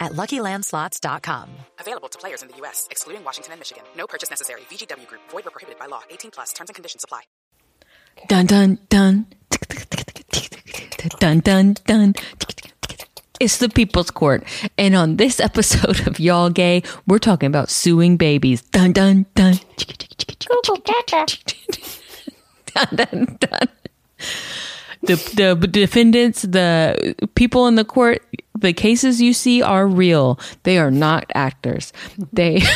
at LuckyLandSlots.com. Available to players in the U.S., excluding Washington and Michigan. No purchase necessary. VGW Group. Void where prohibited by law. 18 plus. Terms and conditions apply. Dun dun dun. Dun dun dun. It's the People's Court. And on this episode of Y'all Gay, we're talking about suing babies. Dun dun dun. Google Dun dun dun. The, the defendants, the people in the court, the cases you see are real. They are not actors. They.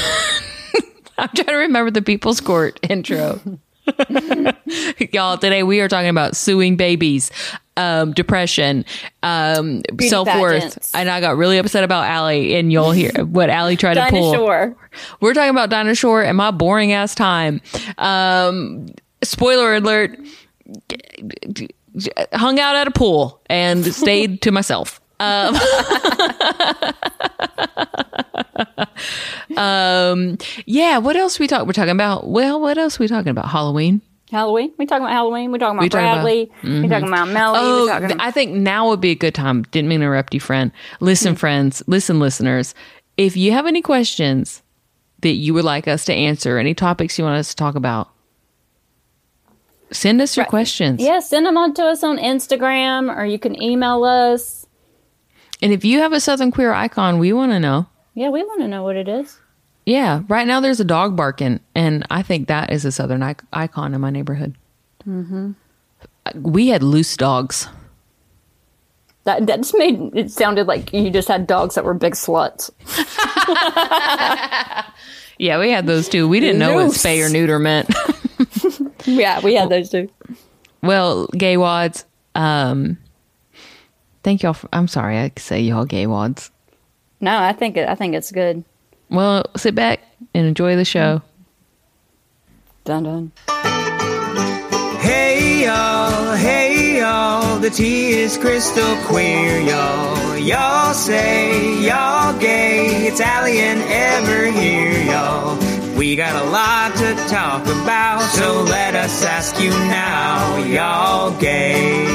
I'm trying to remember the People's Court intro. Y'all, today we are talking about suing babies, um, depression, um, self worth. And I got really upset about Allie, and you'll hear what Allie tried to pull. Dinosaur. We're talking about Dinah Shore and my boring ass time. Um, spoiler alert: hung out at a pool and stayed to myself. Um, um, yeah. What else we talk? We're talking about. Well, what else we talking about? Halloween. Halloween. We talking about Halloween. We talking about We talking about- Bradley. We talking about Melly. Oh, th- I think now would be a good time. Didn't mean to interrupt you, friend. Listen, friends. Listen, listeners. If you have any questions that you would like us to answer, any topics you want us to talk about, send us your questions. yeah, send them on to us on Instagram or you can email us. And if you have a Southern queer icon, we want to know. Yeah, we want to know what it is. Yeah, right now there's a dog barking, and I think that is a Southern ic- icon in my neighborhood. Mm-hmm. We had loose dogs. That that just made it sounded like you just had dogs that were big sluts. Yeah, we had those too. We didn't know what spay or neuter meant. Yeah, we had those too. Well, gay wads, um, thank y'all. For, I'm sorry, I say y'all gay wads. No, I think it, I think it's good. Well, sit back and enjoy the show. Dun dun. Hey y'all, hey y'all, the tea is crystal clear, y'all. Y'all say y'all gay, it's Allie and Ever here, y'all. We got a lot to talk about, so let us ask you now, y'all gay.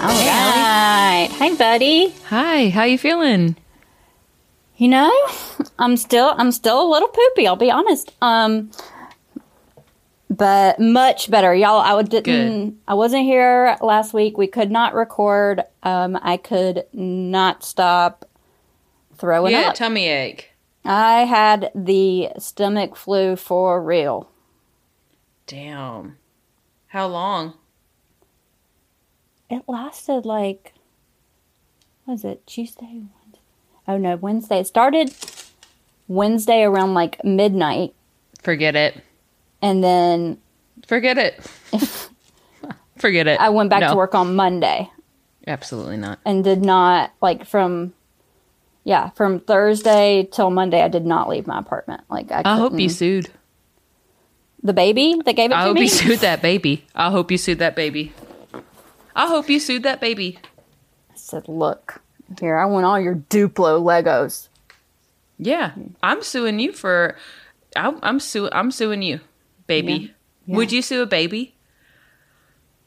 All right. Hey, buddy. Hi, how you feeling? You know, I'm still I'm still a little poopy. I'll be honest. Um, but much better, y'all. I would- didn't. Good. I wasn't here last week. We could not record. Um, I could not stop throwing up. tummy ache. I had the stomach flu for real. Damn. How long? It lasted like, was it Tuesday? Oh no, Wednesday. It started Wednesday around like midnight, Forget it. and then Forget it. Forget it. I went back No, to work on Monday. Absolutely not. and did not like from yeah from thursday till monday i did not leave my apartment like i, I hope you sued. the baby that gave it to me? I hope me you sued that baby. I hope you sued that baby. I hope you sued that baby. I said look here i want all your duplo legos Yeah, I'm suing you for. I'm I'm su I'm suing you, baby. Would you sue a baby?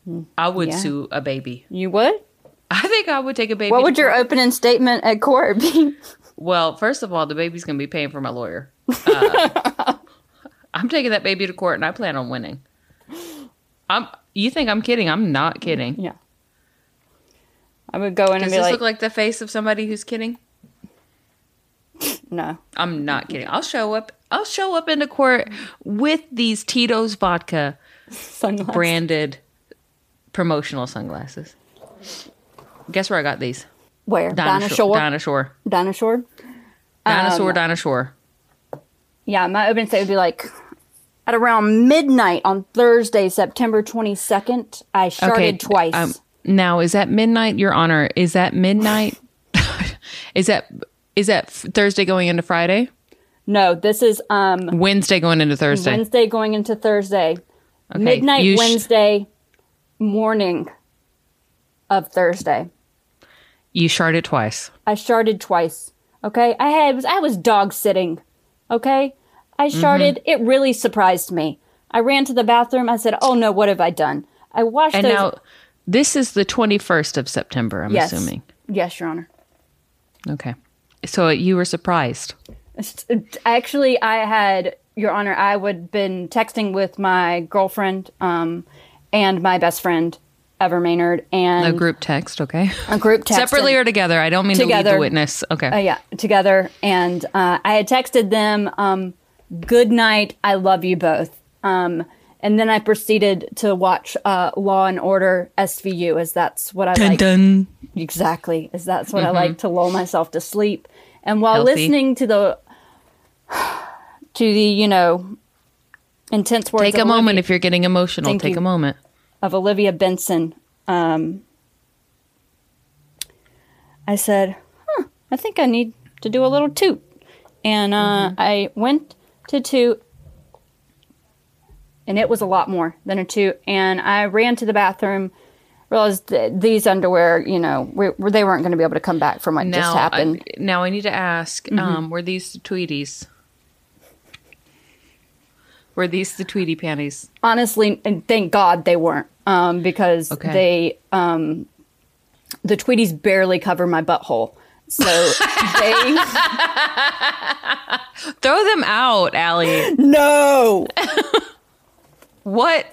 Mm, I would yeah. sue a baby. you would I think I would take a baby. what would your court. opening statement at court be Well, first of all, the baby's gonna be paying for my lawyer. Uh, I'm taking that baby to court, and I plan on winning. I'm. You think I'm kidding? I'm not kidding. yeah i would go in Does and this be like, look like the face of somebody who's kidding? no I'm not kidding. I'll show up. I'll show up into court with these Tito's vodka sunglasses. branded promotional sunglasses. Guess where I got these? where Dinosaur. dinosaur Dinosaur. dinosaur Dinosaur. Um, Dinosaur. yeah my opening statement would be like at around midnight on thursday september 22nd i started twice um, now, is that midnight, Your Honor? Is that midnight? is that is that Thursday going into Friday? no this is um Wednesday going into Thursday. Wednesday going into Thursday. Okay, midnight sh- Wednesday, morning of Thursday. you sharded twice. I sharded twice. Okay, I had I was dog sitting. Okay, I Mm-hmm. sharded. It really surprised me. I ran to the bathroom. I said, "Oh no, what have I done?" I washed And those. now this is the 21st of September, I'm yes, assuming. yes, Your Honor. Okay. So you were surprised. Actually, I had Your Honor. I would been texting with my girlfriend um, and my best friend, Ever Mainard, and A group text, okay? a group text Separately or together? I don't mean to lead the witness. Okay. Uh, yeah, together. And uh, I had texted them, um, good night, I love you both. Um, and then I proceeded to watch uh, Law and Order SVU, as that's what I like. dun. Exactly, as that's what I like to lull myself to sleep. And while Healthy. listening to the, to the, you know, intense words Take a moment if you're getting emotional. Take you. a moment. Of Olivia Benson, um, I said, huh, I think I need to do a little toot. And uh, I went to toot, and it was a lot more than a toot. And I ran to the bathroom, realized that these underwear, you know, we, they weren't going to be able to come back from what just Now, happened. I, now I need to ask: Mm-hmm. um, Were these Tweeties? Were these the Tweety panties? honestly, and thank God they weren't, um, because Okay. they, um, the Tweeties barely cover my butthole. So they Throw them out, Allie. no. What?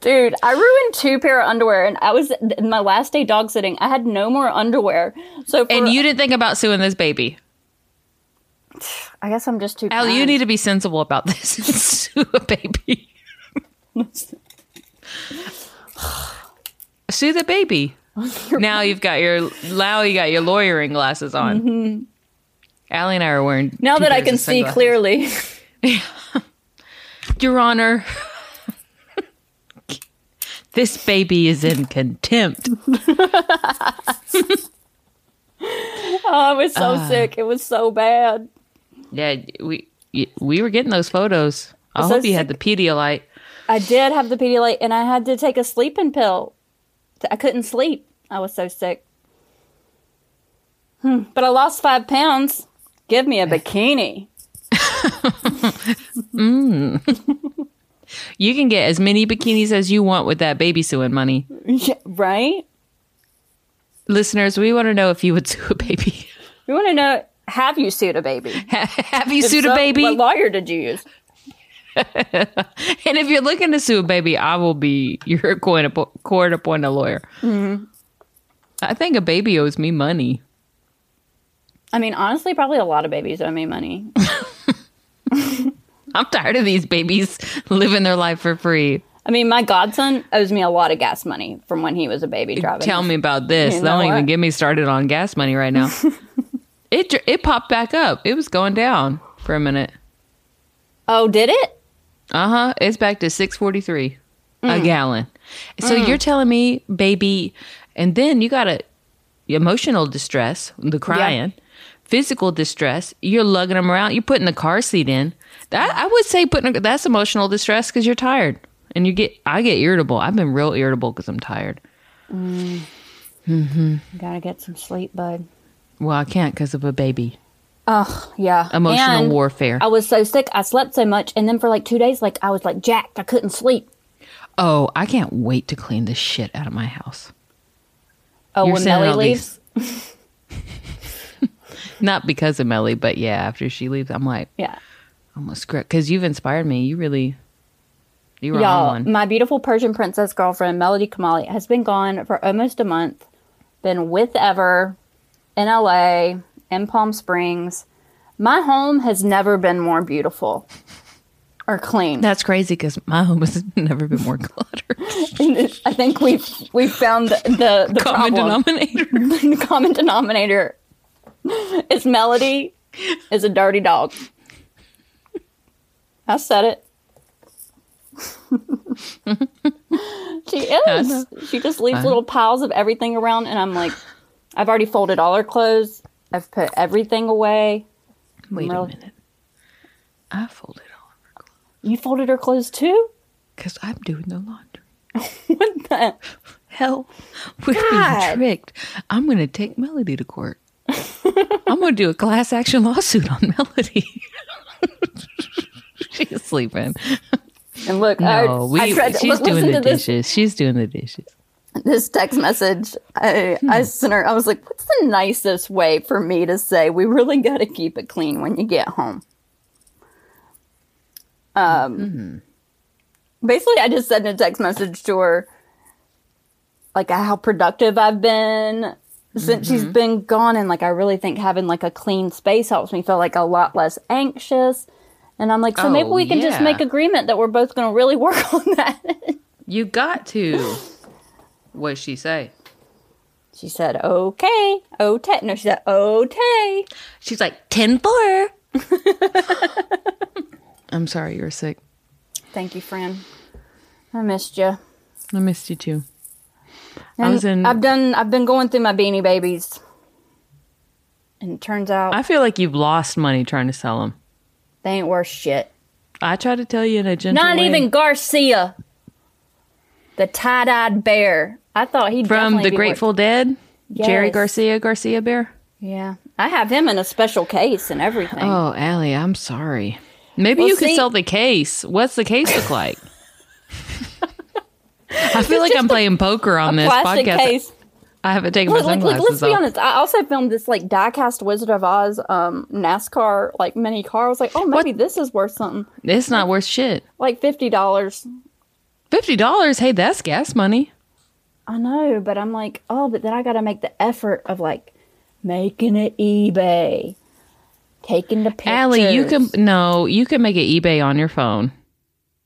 Dude, I ruined two pair of underwear, and I was in my last day dog sitting. I had no more underwear, so for, And you didn't think about suing this baby, I guess I'm just too. Allie. You need to be sensible about this. Sue a baby. Sue the baby. now you've got your now you got your lawyering glasses on. Allie and I are wearing Mm-hmm. now that I can see clearly. Your Honor, this baby is in contempt. Oh, I was so Ah. sick. It was so bad. Yeah, we we were getting those photos. I So hope you had the. Pedialyte. I did have the Pedialyte, and I had to take a sleeping pill. I couldn't sleep. I was so sick. Hmm. But I lost five pounds. Give me a bikini. You can get as many bikinis as you want with that baby suing money. Yeah, right? Listeners, we want to know if you would sue a baby. We want to know: Have you sued a baby? Have you If sued a baby? What lawyer did you use? and if you're looking to sue a baby, I will be your court appo- court appointed lawyer. Mm-hmm. I think a baby owes me money. I mean, honestly, probably a lot of babies owe me money. I'm tired of these babies living their life for free. I mean, my godson owes me a lot of gas money from when he was a baby driving. Tell me about this. You know Don't even get me started on gas money right now. It it popped back up. It was going down for a minute. Oh, did it? Uh huh. It's back to six forty three a Mm. gallon. So you're telling me, baby, and then you got a emotional distress, the crying, physical distress. You're lugging them around. You're putting the car seat in. That I would say putting a, that's emotional distress because you're tired and you get. I get irritable. I've been real irritable because I'm tired. mm-hmm gotta get some sleep, bud. Well, I can't because of a baby. Oh, yeah. Emotional And warfare. I was so sick. I slept so much, and then for like two days, like I was like jacked. I couldn't sleep. Oh, I can't wait to clean the shit out of my house. Oh, You're when Melly leaves. Not because of Melly, but yeah, after she leaves, I'm like, Yeah. almost great because you've inspired me. You really, you were on Y'all, one. my beautiful Persian princess girlfriend, Melody Kamali, has been gone for almost a month. Been with Ever in LA, in Palm Springs. My home has never been more beautiful or clean. That's crazy because my home has never been more cluttered. I think we've we've found the the, the Common problem. denominator. the common denominator is Melody is a dirty dog. I said it. she is. She just leaves little piles of everything around, and I'm like, I've already folded all her clothes. I've put everything away. Wait a minute. I folded all of her clothes. You folded her clothes too? Because I'm doing the laundry. What the? Hell, we're God. being tricked. I'm going to take Melody to court. I'm going to do a class action lawsuit on Melody. She's sleeping. And look, No, I, we, I to she's doing the to this, dishes. She's doing the dishes. This text message. I, Hmm. I sent her. I was like, "What's the nicest way for me to say we really got to keep it clean when you get home?" Um, Mm-hmm. basically, I just sent a text message to her, like how productive I've been since Mm-hmm. she's been gone, and like I really think having like a clean space helps me feel like a lot less anxious. And I'm like, so maybe Oh, we can just make agreement that we're both going to really work on that. You got to. What'd she say? She said, okay. Okay. No, she said, okay. She's like, 10 4. I'm sorry you were sick. Thank you, friend. I missed you. I missed you too. I was in. I've done, I've been going through my beanie babies. And it turns out I feel like you've lost money trying to sell them. they ain't worth shit. I tried to tell you in a gentle Not way. even Garcia, the tie dyed bear. I thought he'd from the Grateful worth- Dead. Jerry Garcia, Garcia Bear. Yeah. I have him in a special case and everything. Oh, Allie, I'm sorry. Maybe Well, you could see- sell the case. What's the case look like? I feel like I'm playing poker on this podcast. case. I haven't taken Look, my like, like, sunglasses let's be honest. I also filmed this like diecast Wizard of Oz um NASCAR like mini car. I was like, oh, maybe this is worth something. It's not worth shit. Like fifty dollars. Fifty dollars. Hey, that's gas money. I know, but I'm like, oh, but then I got to make the effort of like making it eBay, taking the pictures. Allie, you can no, you can make it eBay on your phone.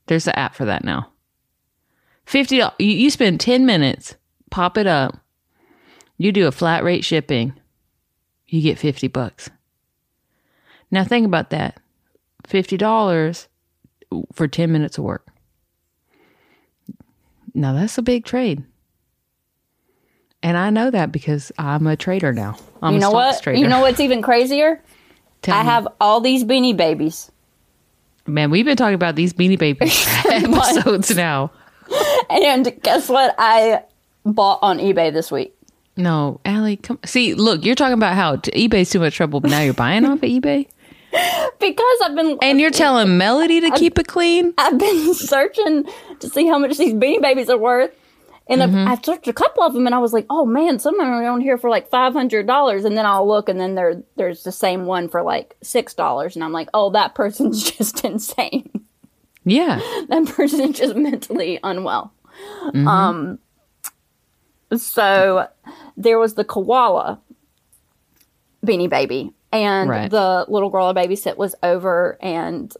There's an app for that now. Fifty. You, you spend ten minutes, pop it up. You do a flat rate shipping. You get fifty bucks. Now think about that. Fifty dollars for ten minutes of work. Now that's a big trade. And I know that because I'm a trader now. I'm You a know what? trader. You know what's even crazier? Tell I me. have all these beanie babies, Man, we've been talking about these Beanie Babies episodes now. and guess what? I bought on eBay this week. No, Allie, come see. Look, you're talking about how eBay's too much trouble, but now you're buying off of eBay, Because I've been and you're telling Melody to keep it clean. I've been searching to see how much these beanie babies are worth. And Mm-hmm. I've, I've searched a couple of them, and I was like, "Oh man, some of them are on here for like five hundred dollars." And then I'll look, and then there there's the same one for like six dollars, and I'm like, "Oh, that person's just insane. Yeah, that person is just mentally unwell." Mm-hmm. Um. So there was the koala beanie baby, and Right. the little girl I babysit was over, and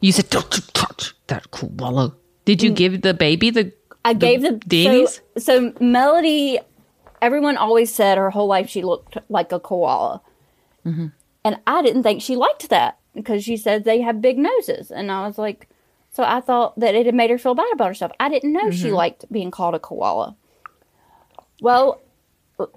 you said don't you touch that koala. Did you give the baby the? I gave the beanies? So, so Melody, everyone always said her whole life she looked like a koala, Mm-hmm. and I didn't think she liked that because she said they have big noses, and I was like, so I thought that it had made her feel bad about herself. I didn't know she Mm-hmm. liked being called a koala. Well.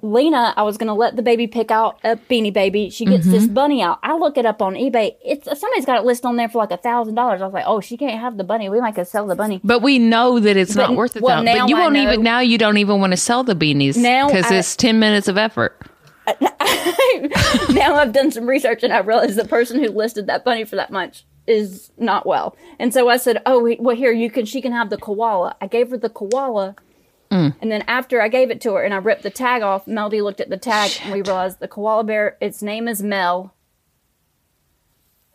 Lena, I was gonna let the baby pick out a beanie baby. She gets this Mm-hmm. bunny out. I look it up on eBay. It's somebody's got it listed on there for like a thousand dollars. I was like, oh, she can't have the bunny. We might could sell the bunny. But we know that it's But- not worth it. well, but you I won't know. even now. You don't even want to sell the beanies Now because it's ten minutes of effort. now I've done some research and I realized the person who listed that bunny for that much is not well. And so I said, "Oh, wait, well here you can she can have the koala." I gave her the koala. Mm. And then after I gave it to her and I ripped the tag off, Melody looked at the tag and we realized the koala bear its name is Mel.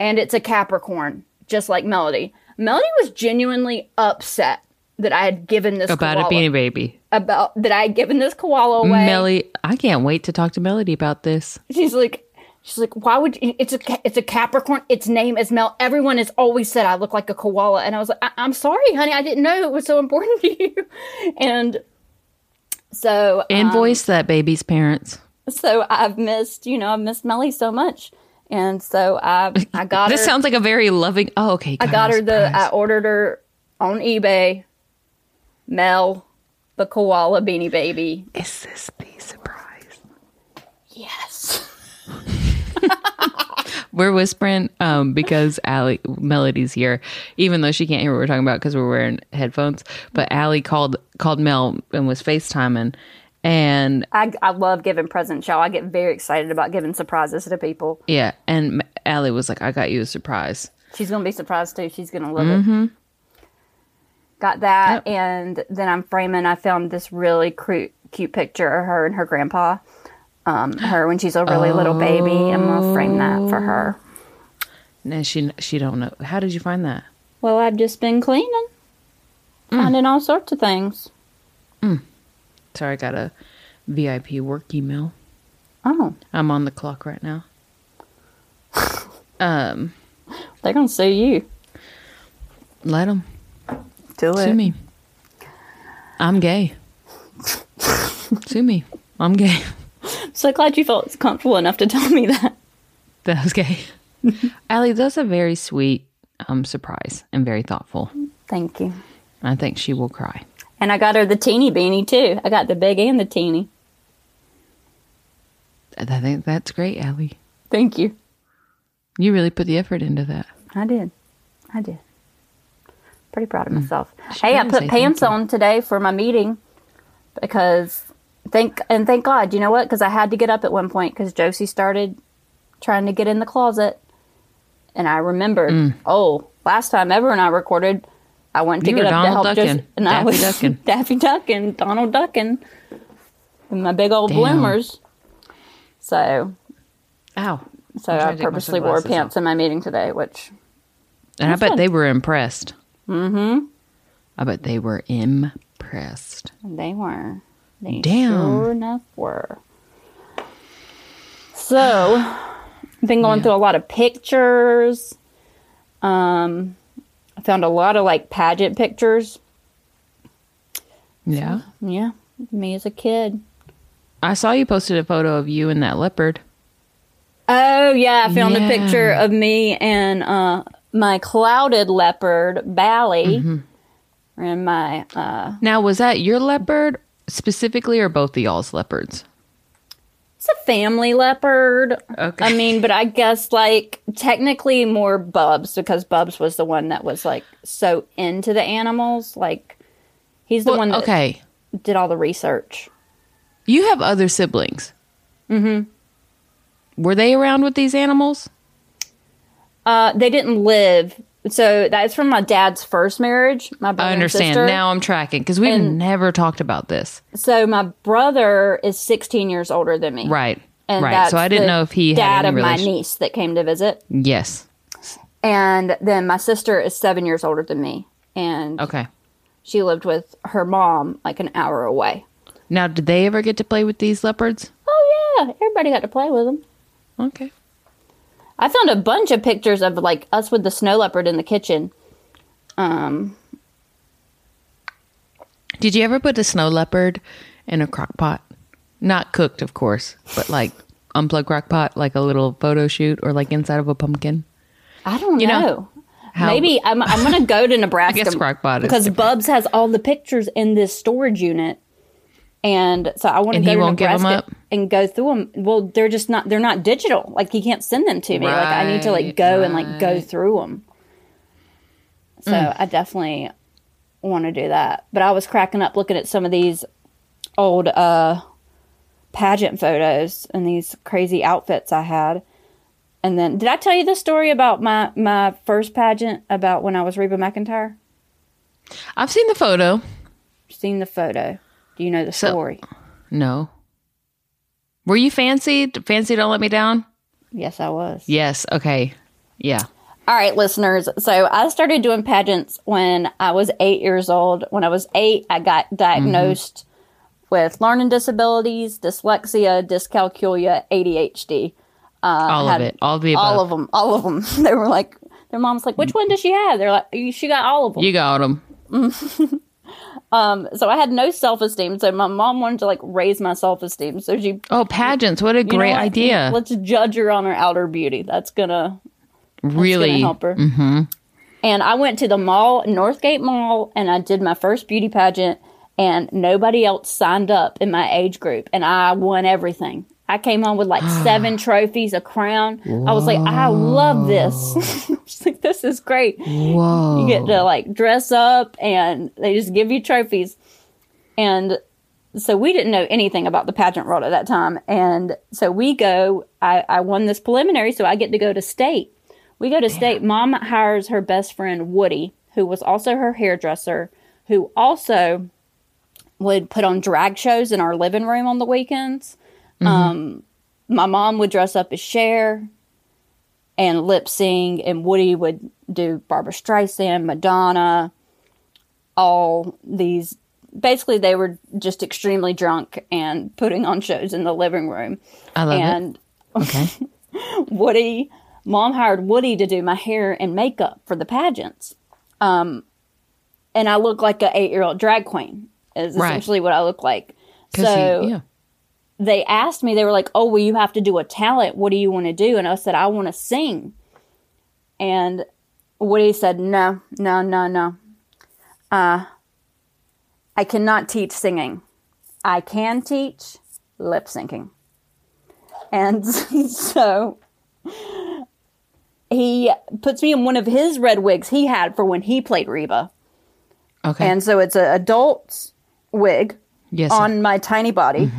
And it's a Capricorn, just like Melody. Melody was genuinely upset that I had given this About koala, a beanie baby, about that I had given this koala away. Melly. I can't wait to talk to Melody about this. she's like she's like why would you, it's a it's a capricorn its name is mel everyone has always said i look like a koala and i was like I- i'm sorry honey i didn't know it was so important to you and so um, Invoice that baby's parents. so i've missed you know i've missed melly so much and so i i got This her sounds like a very loving. Oh, okay. i got her the i ordered her on ebay mel the koala beanie baby Is this the surprise? yes We're whispering um, because Allie Melody's here, even though she can't hear what we're talking about because we're wearing headphones. But Allie called called Mel and was FaceTiming, and I, I love giving presents, y'all. I get very excited about giving surprises to people. yeah, and Allie was like, "I got you a surprise." She's gonna be surprised too. She's gonna love it. Got that, and then I'm framing. I found this really cute, cute picture of her and her grandpa. Um, her when she's a really little baby. I'm gonna frame that for her. And she she don't know. How did you find that? Well, I've just been cleaning, finding all sorts of things. Sorry, I got a VIP work email. Oh, I'm on the clock right now. um, they're gonna sue you. let them Do it. sue me. I'm gay. sue me. I'm gay. So glad you felt comfortable enough to tell me that. That was gay. Allie, that's a very sweet um surprise and very thoughtful. Thank you. I think she will cry. And I got her the teeny beanie too. I got the big and the teeny. I think that's great, Allie. Thank you. You really put the effort into that. I did. I did. Pretty proud of myself. She Hey, I put pants on today for my meeting because thank and thank God. You know what? Because I had to get up at one point because Josie started trying to get in the closet, and I remembered. Mm. Oh, last time Ever and I recorded, I went to You get up to help Ducking. Josie, and I was Ducking. Daffy Ducking, Donald Ducking, and my big old Damn. bloomers. So, Ow. so I to take my purposely wore pants in my meeting today, which And I bet fun. they were impressed. Mm-hmm. I bet they were impressed. They were. They Damn. sure enough were. So, been going through a lot of pictures. Um, I found a lot of like pageant pictures. Yeah. Yeah, me as a kid. I saw you posted a photo of you and that leopard. Oh yeah, I found Yeah. a picture of me and uh, my clouded leopard Bally, and my uh, Now, was that your leopard specifically or both the y'all's leopards? It's a family leopard. Okay. I mean, but I guess like technically more Bubs because Bubs was the one that was like so into the animals. Like he's the Well, one that okay. did all the research. You have other siblings. Mm-hmm. Were they around with these animals? Uh, they didn't live. So that's from my dad's first marriage. My brother I understand. Now I'm tracking because we've And- never talked about this. So my brother is 16 years older than me. Right. And right. So I didn't know if he dad of my niece that came to visit. Yes. And then my sister is seven years older than me, and Okay. she lived with her mom like an hour away. Now, did they ever get to play with these leopards? Oh yeah, everybody got to play with them. Okay. I found a bunch of pictures of like us with the snow leopard in the kitchen. Um, Did you ever put a snow leopard in a crock pot? Not cooked, of course, but like unplugged crock pot, like a little photo shoot or like inside of a pumpkin? I don't You know, know. how- Maybe I'm, I'm gonna go to Nebraska. guess Crock-Pot because. Bubs has all the pictures in this storage unit, and so I want to go to won't give 'em Nebraska up? And go through them. Well, they're just not. They're not digital. Like he can't send them to me. Like I need to like Right, go and like go through them. So Mm. I definitely want to do that. But I was cracking up looking at some of these old uh pageant photos and these crazy outfits I had. And then did I tell you the story about my my first pageant about when I was Reba McEntire? I've seen the photo. Seen the photo. Do you know the So- story? No. Were you fancy? Fancy Don't Let Me Down? Yes, I was. Yes. Okay. Yeah. All right, listeners. So I started doing pageants when I was eight years old. When I was eight, I got diagnosed with learning disabilities, dyslexia, dyscalculia, ADHD. all Uh, had of it. All of the above. All of them. All of them. they were like, their mom's like, which one does she have? They're like, she got all of them. You got them. so I had no self esteem. So my mom wanted to like raise my self esteem. So she Oh, pageants. What a great what? idea. Let's judge her on her outer beauty. That's gonna really. gonna help her. Mm-hmm. And I went to the mall, Northgate Mall, and I did my first beauty pageant. And nobody else signed up in my age group, and I won everything. I came home with like seven trophies, a crown. I was like, I love this. I was like, this is great. Whoa. You get to like dress up and they just give you trophies. And so we didn't know anything about the pageant world at that time. And so we go, I, I won this preliminary, so I get to go to state. We go to state. Mom hires her best friend, Woody, who was also her hairdresser, who also would put on drag shows in our living room on the weekends. Um, my mom would dress up as Cher and lip sing, and Woody would do Barbra Streisand, Madonna, all these. Basically, they were just extremely drunk and putting on shows in the living room. I love and it. Okay. Woody, mom hired Woody to do my hair and makeup for the pageants. Um, and I look like a eight year old drag queen. Is Right. essentially what I look like. So yeah. They asked me, they were like, "Oh, well, you have to do a talent. What do you want to do?" And I said, "I want to sing." And Woody said, "No, no, no, no. Uh, I cannot teach singing. I can teach lip syncing." And so he puts me in one of his red wigs he had for when he played Reba. Okay. And so it's an adult wig yes. on my tiny body.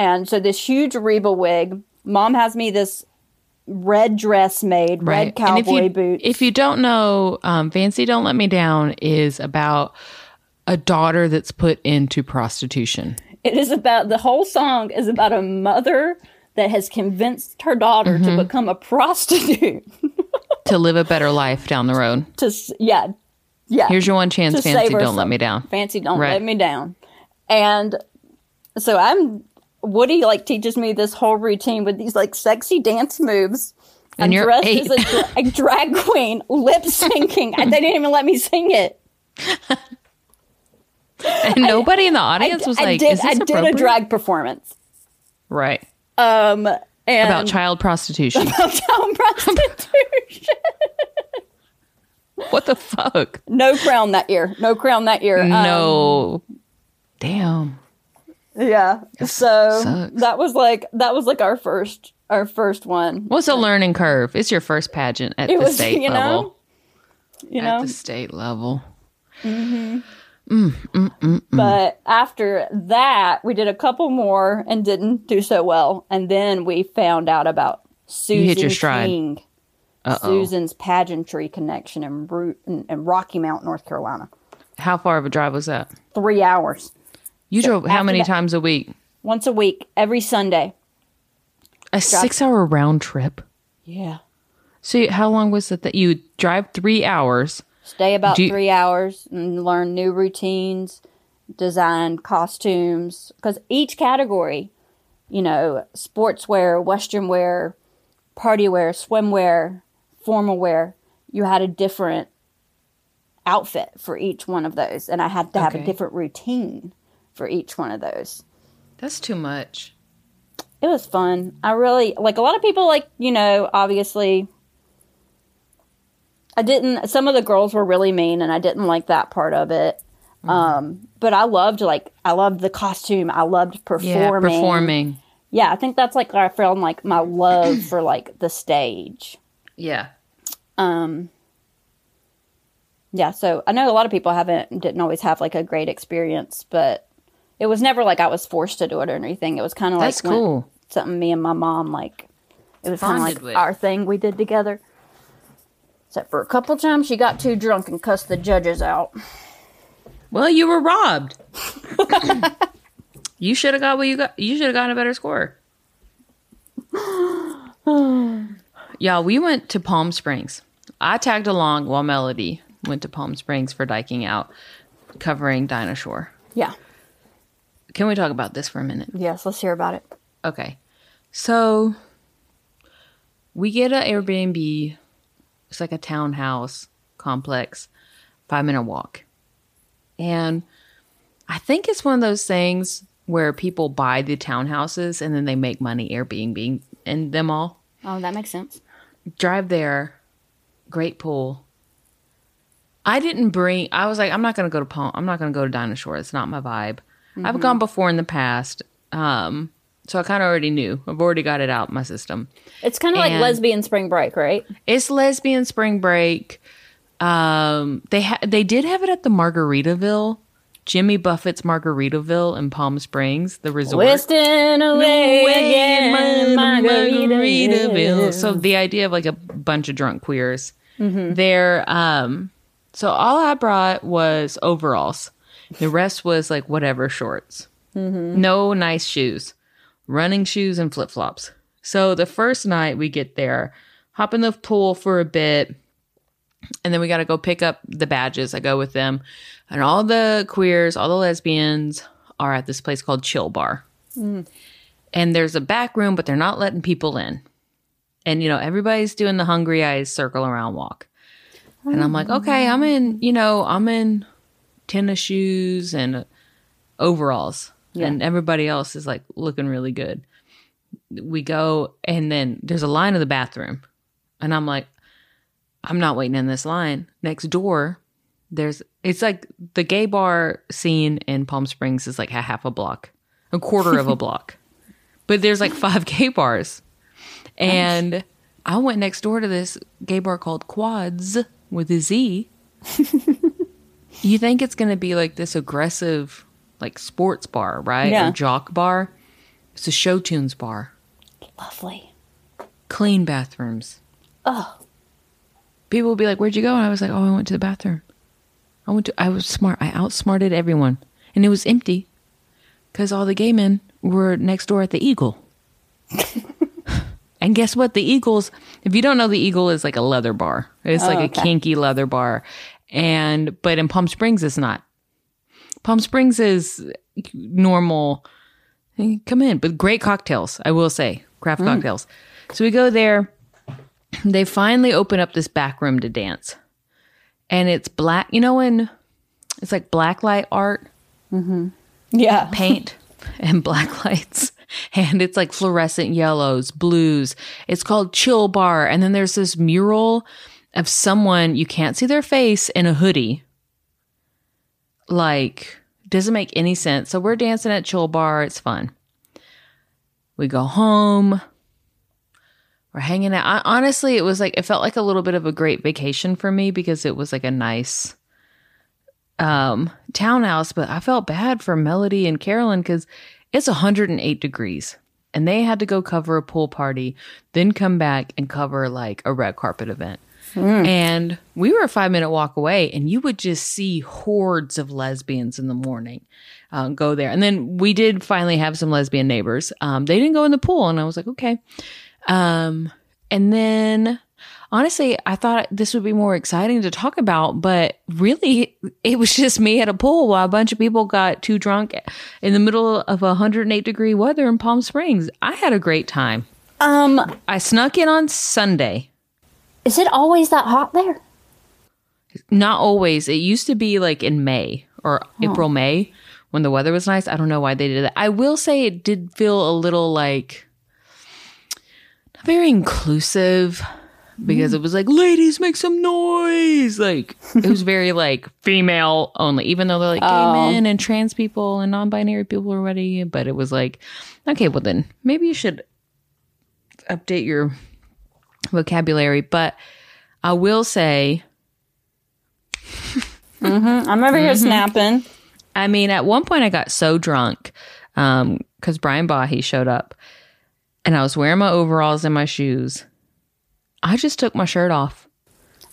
And so this huge Reba wig. Mom has me this red dress made, red And cowboy if you, boots. If you don't know, um, Fancy Don't Let Me Down is about a daughter that's put into prostitution. it is about the whole song is about a mother that has convinced her daughter Mm-hmm. to become a prostitute. to live a better life down the road. to yeah, yeah. Here's your one chance, Fancy. Don't let me down. Fancy, don't Right. let me down. And so I'm Woody like teaches me this whole routine with these like sexy dance moves. And I'm you're dressed eight. as a, dra- a drag queen, lip syncing. they didn't even let me sing it. And nobody in the I, audience was I like, did, "Is this I did a drag performance. Right Um, and about child prostitution. about child prostitution. what the fuck? no crown that year. No crown that year. Um, no, damn. Yeah. So that was like that was like our first our first one. What's a learning curve? It's your first pageant at It the was, state you know, level. you At know. the state level. Mm-hmm. Mm, mm, mm, but after that, we did a couple more and didn't do so well. And then we found out about Susan hit your stride. King, Susan's pageantry connection in, in, in Rocky Mount, North Carolina. How far of a drive was that? Three hours, You drove how many that- times a week? once a week, every Sunday. A six-hour round trip. Yeah. So how long was it that you drive three hours? Stay about you- three hours and learn new routines, design costumes. Because each category, you know, sportswear, western wear, party wear, swimwear, formal wear, you had a different outfit for each one of those. And I had to have a different routine for each one of those. That's too much. It was fun. I really like a lot of people like, you know, obviously I didn't some of the girls were really mean and I didn't like that part of it. Um but I loved like I loved the costume. I loved performing. Yeah, performing. Yeah, I think that's like I found like my love for like the stage. Yeah. Um yeah, so I know a lot of people haven't didn't always have like a great experience, but it was never like I was forced to do it or anything. It was kind of like That's cool. something me and my mom like it was kind of like with. our thing we did together. Except for a couple times she got too drunk and cussed the judges out. Well, you were robbed. you should have got what you got. You should have gotten a better score. Y'all, we went to Palm Springs. I tagged along while Melody went to Palm Springs for diking out, covering Dinah Shore. Yeah. Can we talk about this for a minute? Yes, let's hear about it. Okay. So we get an Airbnb. It's like a townhouse complex, five minute walk. And I think it's one of those things where people buy the townhouses and then they make money Airbnb in them all. Oh, that makes sense. Drive there, great pool. I didn't bring. I was like, I'm not gonna go to Palm. I'm not gonna go to Dinosaur. It's not my vibe. I've gone before in the past. Um, So I kind of already knew. I've already got it out my system. It's kind of like lesbian spring break, right? It's lesbian spring break. Um, they ha- they did have it at the Margaritaville, Jimmy Buffett's Margaritaville in Palm Springs, the resort. Away again, Margaritaville. So the idea of like a bunch of drunk queers. There, um, so all I brought was overalls. The rest was like whatever shorts. No nice shoes, running shoes and flip flops. So the first night we get there, hop in the pool for a bit, and then we got to go pick up the badges. I go with them, and all the queers, all the lesbians are at this place called Chill Bar and there's a back room, but they're not letting people in. And you know, everybody's doing the hungry eyes circle around walk. And I'm like, okay, I'm in, you know, I'm in tennis shoes and uh, overalls. And everybody else is like looking really good. We go and then there's a line in the bathroom. And I'm like, I'm not waiting in this line. Next door, there's it's like the gay bar scene in Palm Springs is like a half a block, a quarter of a block. But there's like five gay bars. And I went next door to this gay bar called Quads with a Z. you think it's going to be like this aggressive, like sports bar, right? Yeah. Or jock bar. It's a show tunes bar. Lovely. Clean bathrooms. Oh. People will be like, Where'd you go? And I was like, Oh, I went to the bathroom. I went to, I was smart. I outsmarted everyone. And it was empty because all the gay men were next door at the Eagle. and guess what? The Eagles, if you don't know, the Eagle is like a leather bar. It's like a oh, okay. kinky leather bar. And, but in Palm Springs, it's not. Palm Springs is normal. Come in, but great cocktails, I will say, craft mm. cocktails. So we go there. They finally open up this back room to dance. And it's black, you know, when it's like black light art mm-hmm. Yeah. paint and black lights and it's like fluorescent yellows, blues. It's called Chill Bar and then there's this mural of someone you can't see their face in a hoodie. Like doesn't make any sense. So we're dancing at Chill Bar, it's fun. We go home. We're hanging out. I, honestly, it was like it felt like a little bit of a great vacation for me because it was like a nice um townhouse, but I felt bad for Melody and Carolyn because it's 108 degrees and they had to go cover a pool party, then come back and cover like a red carpet event. And we were a five minute walk away, and you would just see hordes of lesbians in the morning uh, go there. And then we did finally have some lesbian neighbors. Um, they didn't go in the pool, and I was like, okay. Um, and then honestly, I thought this would be more exciting to talk about, but really, it was just me at a pool while a bunch of people got too drunk in the middle of 108 degree weather in Palm Springs. I had a great time. Um, I snuck in on Sunday. Is it always that hot there? Not always. It used to be like in May or April, May when the weather was nice. I don't know why they did that. I will say it did feel a little like not very inclusive because it was like, ladies, make some noise. Like it was very like female only, even though they're like gay men oh. and trans people and non binary people already. But it was like, okay, well then maybe you should update your vocabulary. But I will say, I'm over Mm-hmm. here snapping. I mean, at one point I got so drunk because Brian Bahi showed up and I was wearing my overalls and my shoes. I just took my shirt off.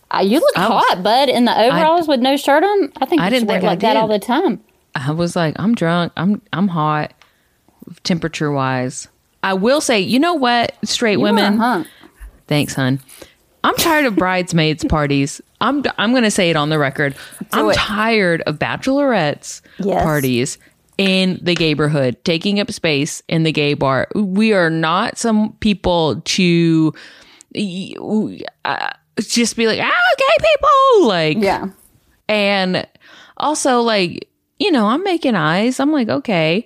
Uh, you look I was- hot, bud, in the overalls with no shirt on. I think I you didn't think I like that all the time. I was like, I'm drunk. I'm I'm hot, temperature wise. I will say, you know what, straight You women. Are a hunk. Thanks, hun. I'm tired of bridesmaids parties. I'm I'm going to say it on the record. I'm it. tired of bachelorettes Yes. parties in the gayborhood, taking up space in the gay bar. We are not some people to uh, just be like, "Ah, gay people." Like Yeah. and also, like, you know, I'm making eyes. I'm like, okay.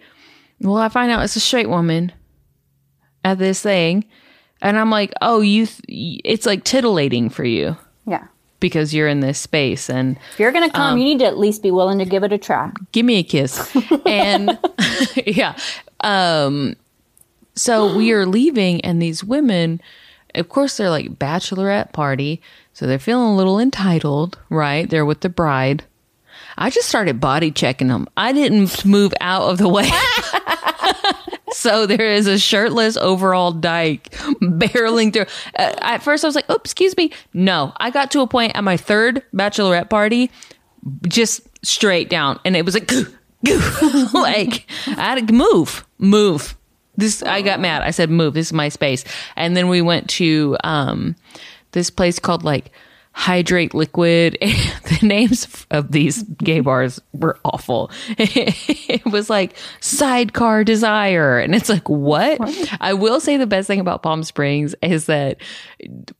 Well, I find out it's a straight woman at this thing. And I'm like, oh, you, th- it's like titillating for you Yeah. because you're in this space and If you're going to Um, come, you need to at least be willing to give it a try. give me a kiss. and yeah. Um, so we are leaving, and these women, of course, they're like bachelorette party, so they're feeling a little entitled, right? They're with the bride. I just started body checking them. I didn't move out of the way. so there is a shirtless overall dyke barreling through. Uh, at first, I was like, "Oh, excuse me." No, I got to a point at my third bachelorette party, just straight down, and it was like, goo. like I had to move, move. This I got mad. I said, "Move. This is my space." And then we went to um, this place called like hydrate liquid. The names of these gay bars were awful. It was like sidecar desire. And it's like what? I will say the best thing about palm springs is that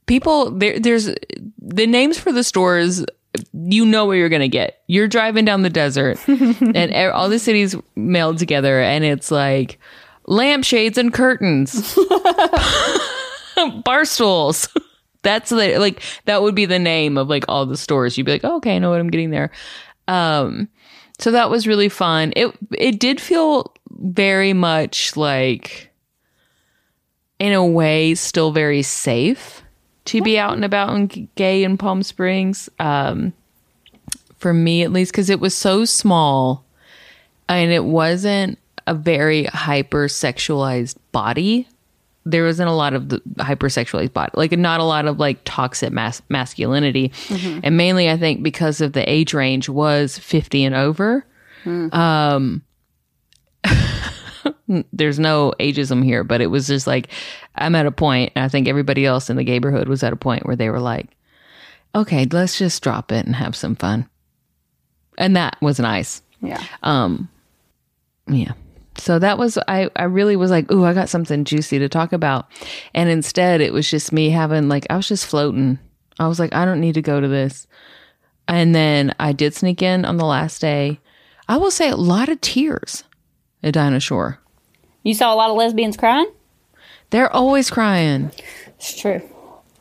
people there there's the names for the stores you know where you're gonna get. You're driving down the desert and all the cities meld together and it's like lampshades and curtains. Bar stools. That's the, like that would be the name of like all the stores. You'd be like, oh, okay, I know what I'm getting there. Um, so that was really fun. It it did feel very much like, in a way, still very safe to be out and about and gay in Palm Springs. Um, for me at least, because it was so small, and it wasn't a very hyper sexualized body there wasn't a lot of the hypersexualized body, like not a lot of like toxic mas- masculinity, and mainly I think because of the age range was fifty and over. Um, there's no ageism here, but it was just like I'm at a point, and I think everybody else in the neighborhood was at a point where they were like, "Okay, let's just drop it and have some fun," and that was nice. Yeah. Um, yeah. So that was I. I really was like, "Ooh, I got something juicy to talk about," and instead, it was just me having like I was just floating. I was like, I don't need to go to this, and then I did sneak in on the last day. I will say a lot of tears at Dinah Shore. You saw a lot of lesbians crying? They're always crying. It's true.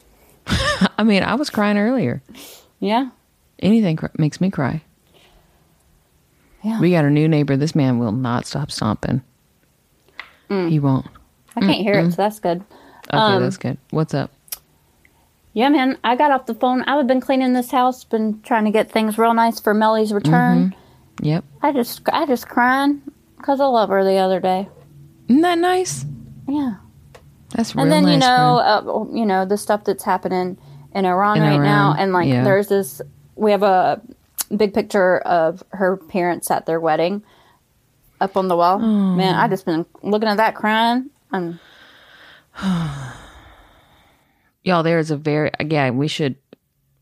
I mean, I was crying earlier. Yeah. Anything cr- makes me cry. Yeah. We got a new neighbor. This man will not stop stomping. Mm. He won't. I can't hear it, so that's good. Okay, that's um, good. What's up? Yeah, man. I got off the phone. I've been cleaning this house, been trying to get things real nice for Melly's return. Mm-hmm. Yep. I just, I just crying because I love her the other day. Isn't that nice? Yeah. That's real and then nice. you know, uh, oh, you know the stuff that's happening in Iran In right now, and like yeah. there's this. We have a big picture of her parents at their wedding up on the wall. Man, I just been looking at that crying. I'm y'all, there is a very again. We should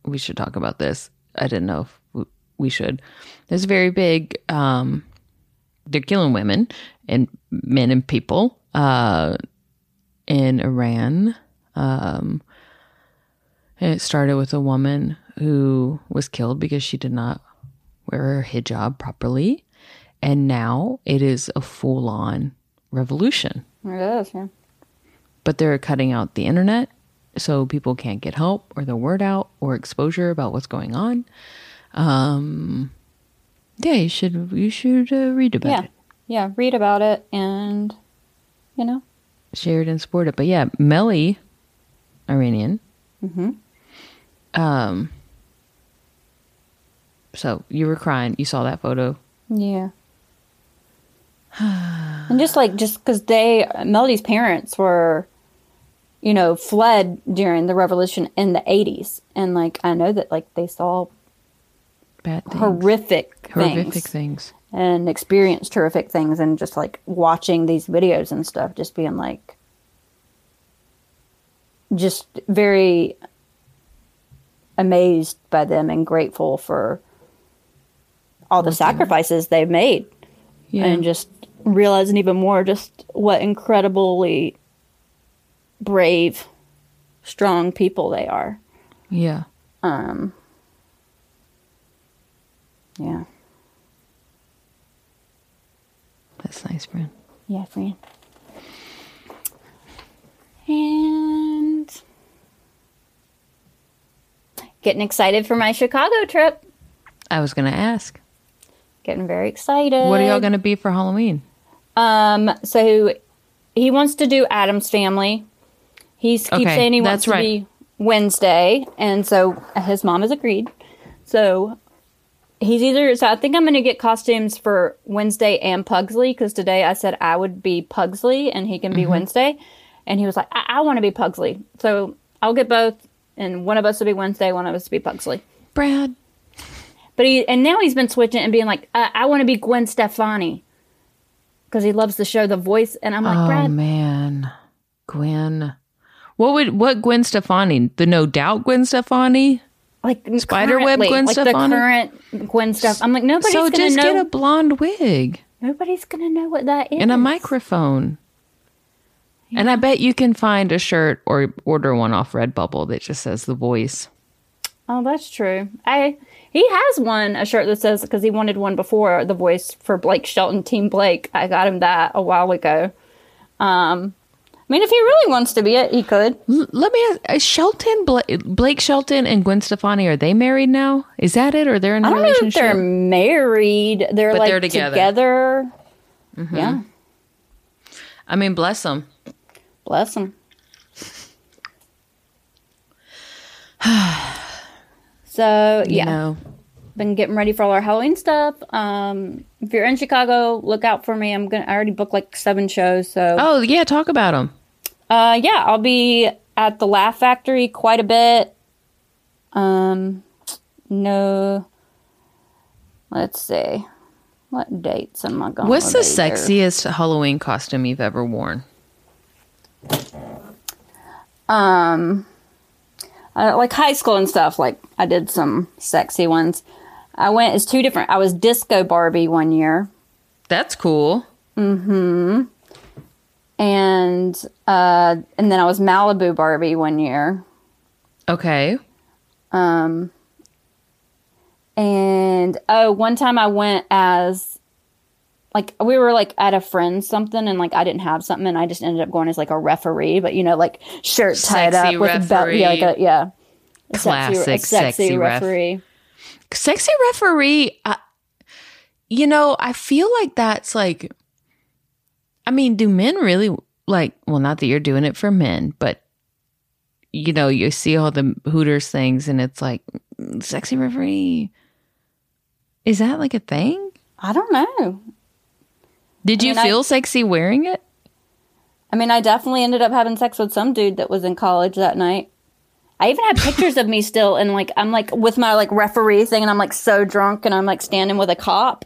we should talk about this. I didn't know if we should. There's a very big. um They're killing women and men and people uh in Iran. Um and it started with a woman who was killed because she did not wear her hijab properly. And now it is a full on revolution. it is, yeah. but they're cutting out the internet so people can't get help or the word out or exposure about what's going on. Um, yeah, you should you should uh, read about Yeah. it, Yeah, read about it and you know. share it, and support it. But yeah, Melly, Iranian. Mm-hmm. Um. So you were crying. You saw that photo. Yeah. and just like just because they Melody's parents were, you know, fled during the revolution in the eighties, and like I know that like they saw Bad things. horrific horrific things things. and experienced horrific things, and just like watching these videos and stuff, just being like, just very amazed by them and grateful for all the sacrifices they've made Yeah. and just realizing even more just what incredibly brave, strong people they are. yeah. Um, yeah, That's nice, friend. yeah, friend. And getting excited for my Chicago trip. I was gonna ask, Getting very excited. what are y'all gonna be for Halloween? Um, so he wants to do Addams Family. He's keeps Okay, saying he wants to right. be Wednesday, and so his mom has agreed. So he's either. So I think I'm going to get costumes for Wednesday and Pugsley because today I said I would be Pugsley and he can be Mm-hmm. Wednesday, and he was like, I, I want to be Pugsley. So I'll get both, and one of us will be Wednesday, one of us will be Pugsley. Brad. But he and now he's been switching and being like, I, I want to be Gwen Stefani because he loves the show The Voice, and I'm like, oh Brad, man, Gwen. What would what Gwen Stefani? The no doubt Gwen Stefani. like Spiderweb currently, Gwen like Stefani? the current Gwen stuff. I'm like, nobody's so gonna just know. get a blonde wig nobody's gonna know what that is. and a microphone. And I bet you can find a shirt or order one off Redbubble that just says the voice. Oh, that's true. I he has one a shirt that says because he wanted one before the voice for Blake Shelton, Team Blake. I got him that a while ago. Um, I mean, if he really wants to be it, he could. L- let me ask: is Shelton, Bla- Blake Shelton, and Gwen Stefani are they married now? Is that it, or they're in a I don't know if relationship? they're married. They're But like they're together. together. Yeah, I mean, bless them. bless them. so yeah, You know, been getting ready for all our Halloween stuff. Um, if you're in Chicago, look out for me. I'm gonna. I already booked like seven shows. So oh yeah, talk about them. Uh, yeah, I'll be at the Laugh Factory quite a bit. Um, no, let's see, what dates am I going? What's the sexiest Halloween costume you've ever worn? Um, uh, like high school and stuff. Like I did some sexy ones. I went as two different. I was disco Barbie one year, That's cool. Mhm. and uh, and then I was Malibu Barbie one year. Okay. Um, and oh, one time I went as like we were like at a friend's something, and like I didn't have something, and I just ended up going as like a referee, but you know, like shirt tied Sexy up with a belt, yeah, like a yeah, a Classic sexy, a sexy, sexy ref. referee. Sexy referee. Uh, you know, I feel like that's like. I mean, do men really like? Well, not that you're doing it for men, but you know, you see all the Hooters things, and it's like mm, sexy referee. Is that like a thing? I don't know. Did you mean, I- feel sexy wearing it? I mean, I definitely ended up having sex with some dude that was in college that night. I even have pictures of me still, and like I'm like with my like referee thing, and I'm like so drunk, and I'm like standing with a cop.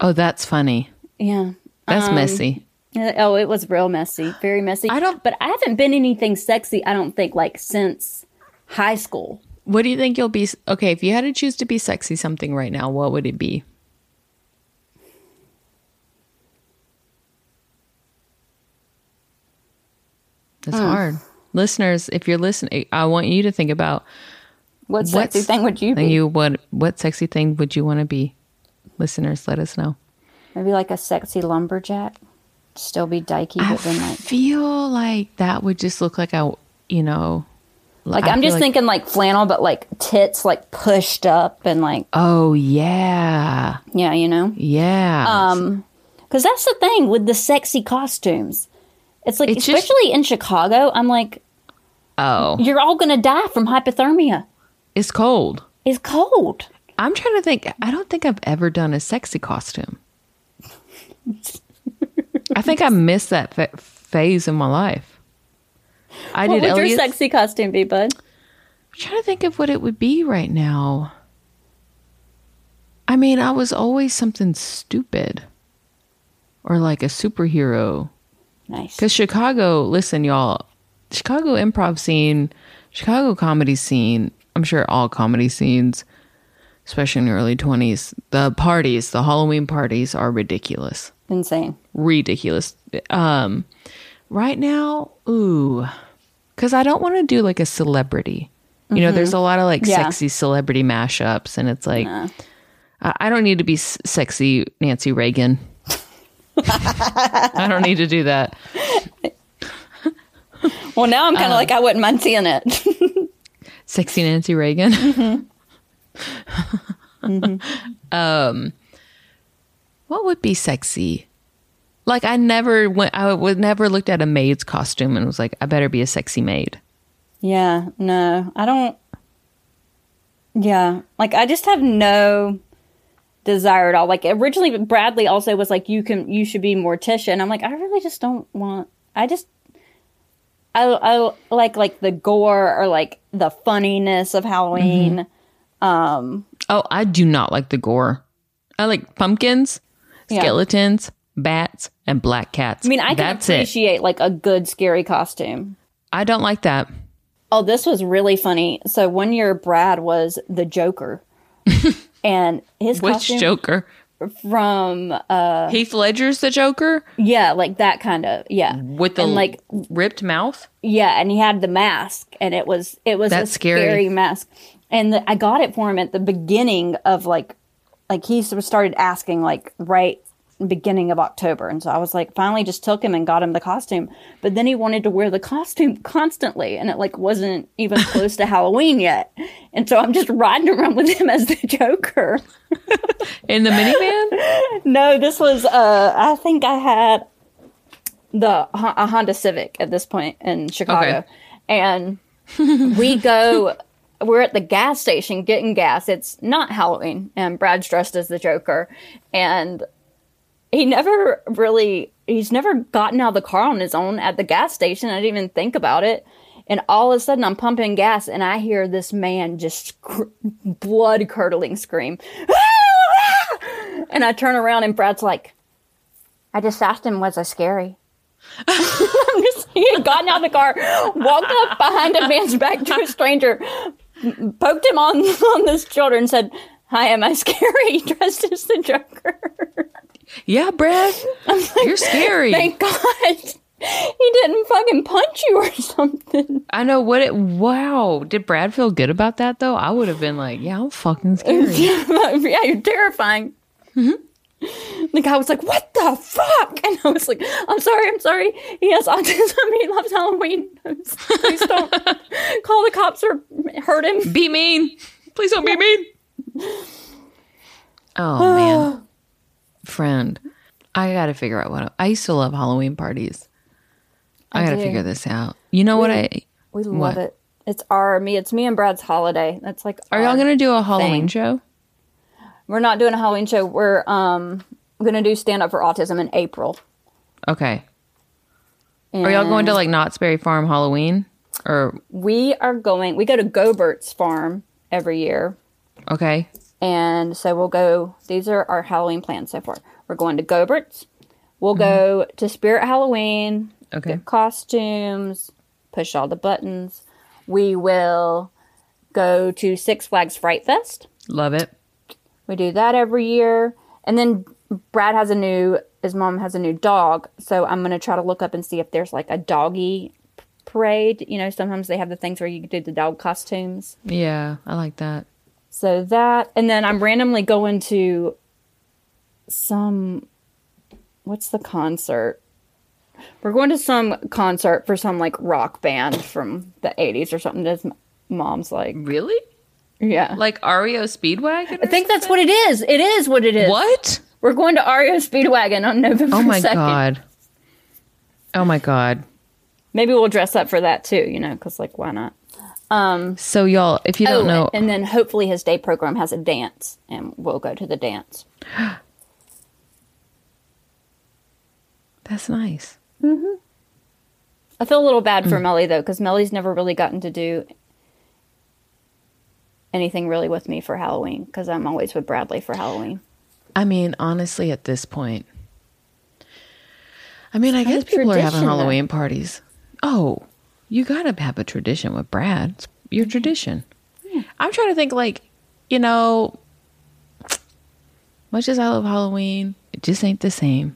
Oh, that's funny. Yeah. That's Um, messy. Oh, it was real messy, very messy. I don't- but I haven't been anything sexy. I don't think like since high school. What do you think you'll be? Okay, if you had to choose to be sexy something right now, what would it be? It's hard. Listeners, if you're listening, I want you to think about What sexy thing would you be? you what what sexy thing would you want to be? Listeners, let us know. Maybe like a sexy lumberjack. Still be dykey, I but then like feel like that would just look like a you know like I I'm just like- thinking like flannel, but like tits like pushed up and like Oh yeah, yeah, you know. yeah. Um, because that's the thing with the sexy costumes. It's like, It's just- especially in Chicago, I'm like, oh, you're all gonna die from hypothermia. it's cold. It's cold. I'm trying to think. I don't think I've ever done a sexy costume. I think I missed that fa- phase in my life. I What did would your sexy costume be, bud? I'm trying to think of what it would be right now. I mean, I was always something stupid or like a superhero. Nice. Because Chicago, listen, y'all, Chicago improv scene, Chicago comedy scene, I'm sure all comedy scenes, especially in the early 20s, the parties, the Halloween parties are ridiculous. Insane. Ridiculous. Um, right now, ooh, because I don't want to do like a celebrity. You know, there's a lot of like Mm-hmm. Yeah. sexy celebrity mashups, and it's like, I, I don't need to be s- sexy Nancy Reagan. I don't need to do that. Well, now I'm kind Um, of like I wouldn't mind seeing it. Sexy Nancy Reagan. Mm-hmm. um, what would be sexy? Like I never went. I would never looked at a maid's costume and was like, I better be a sexy maid. Yeah, no, I don't. Yeah, like I just have no desire at all. Like originally, Bradley also was like, "You can, you should be mortician." I'm like, I really just don't want. I just, I, I like like the gore or like the funniness of Halloween. Um, Oh, I do not like the gore. I like pumpkins, Yeah. skeletons, bats, and black cats. I mean, I can That's it. appreciate like a good scary costume. I don't like that. Oh, this was really funny. So one year, Brad was the Joker, and his Which costume Joker? from uh Heath Ledger's the Joker yeah, like that kind of yeah. with the and like ripped mouth. yeah, and he had the mask, and it was it was That's a scary. scary mask. And the, I got it for him at the beginning of like like he sort of started asking like right beginning of October, and so I was like finally just took him and got him the costume. But then he wanted to wear the costume constantly, and it like wasn't even close to Halloween yet. And so I'm just riding around with him as the Joker. In the minivan? No, this was uh I think I had the a Honda Civic at this point in Chicago. Okay. And we go we're at the gas station getting gas. It's not Halloween and Brad's dressed as the Joker and he never really he's never gotten out of the car on his own at the gas station. I didn't even think about it. And all of a sudden I'm pumping gas and I hear this man just sc- blood curdling scream. And I turn around and Brad's like, I just asked him, was I scary? He had gotten out of the car, walked up behind a man's back to a stranger, poked him on, on this shoulder and said, Hi, am I scary? Dressed as the Joker. Yeah, Brad. You're scary. Thank God he didn't fucking punch you or something. I know what it. Wow. Did Brad feel good about that though? I would have been like, yeah, I'm fucking scary. yeah, you're terrifying. Mm-hmm. The guy was like, "What the fuck?" And I was like, "I'm sorry, I'm sorry. He has autism. He loves Halloween. Please don't call the cops or hurt him." be mean. Please don't be mean. Oh man, friend, I got to figure out what I used to love Halloween parties. I, I got to figure this out. You know what I? We love What? it. It's our me. It's me and Brad's holiday. That's like. Are y'all gonna do a Halloween thing. show? We're not doing a Halloween show. We're um gonna do stand up for autism in April. Okay. Are y'all going to like Knott's Berry Farm Halloween? Or We are going. We go to Goebbert's farm every year. Okay, And so we'll go, these are our Halloween plans so far. We're going to Goebbert's. We'll go mm-hmm. to Spirit Halloween, okay, get costumes, push all the buttons. We will go to Six Flags Fright Fest. love it. We do that every year. And then Brad has a new, his mom has a new dog. So I'm going to try to look up and see if there's like a doggy parade. You know, sometimes they have the things where you can do the dog costumes. Yeah, I like that. So that, and then I'm randomly going to some, what's the concert? We're going to some concert for some like rock band from the 80s or something. This mom's like, Really? yeah. Like REO Speedwagon? I think that's what it is. It is what it is. What? We're going to REO Speedwagon on November Oh my 2nd. god. Oh my god. Maybe we'll dress up for that too, you know, because like, why not? So y'all, if you don't oh, know, and then hopefully his day program has a dance, and we'll go to the dance. that's nice. I feel a little bad Mm. for Melly though, because Melly's never really gotten to do anything really with me for Halloween, because I'm always with Bradley for Halloween. I mean, honestly, at this point, I mean, I guess people are having tradition, though. Halloween parties. Oh, you gotta have a tradition with Brad. It's your mm-hmm. tradition. I'm trying to think, like, you know, much as I love Halloween, it just ain't the same.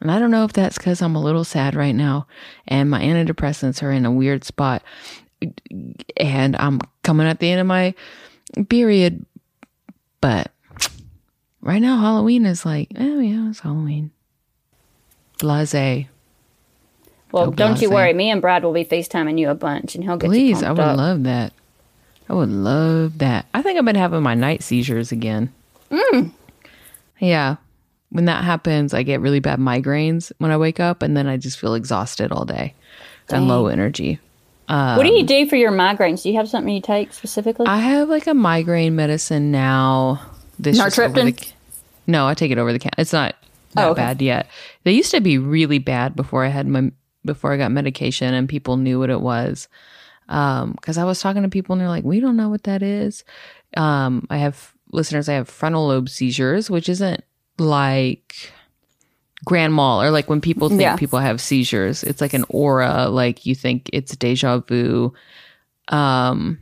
And I don't know if that's because I'm a little sad right now and my antidepressants are in a weird spot. And I'm coming at the end of my period. But right now, Halloween is like, oh, yeah, it's Halloween. Blase. Well, don't you worry, me and Brad will be FaceTiming you a bunch, and he'll get Please, you Please. I would up. love that. I would love that. I think I've been having my night seizures again. Mm. Yeah. when that happens, I get really bad migraines when I wake up, and then I just feel exhausted all day and low energy. what do you do for your migraines? Do you have something you take specifically? I have like a migraine medicine now. This Naratriptan? the- no, I take it over the counter. It's not that Oh, okay. bad yet. They used to be really bad before I had my before I got medication and people knew what it was. Um, because I was talking to people and they're like, "We don't know what that is." Um, I have listeners. I have frontal lobe seizures, which isn't like grand mal or like when people think people have seizures. It's like an aura. Like you think it's deja vu. Um,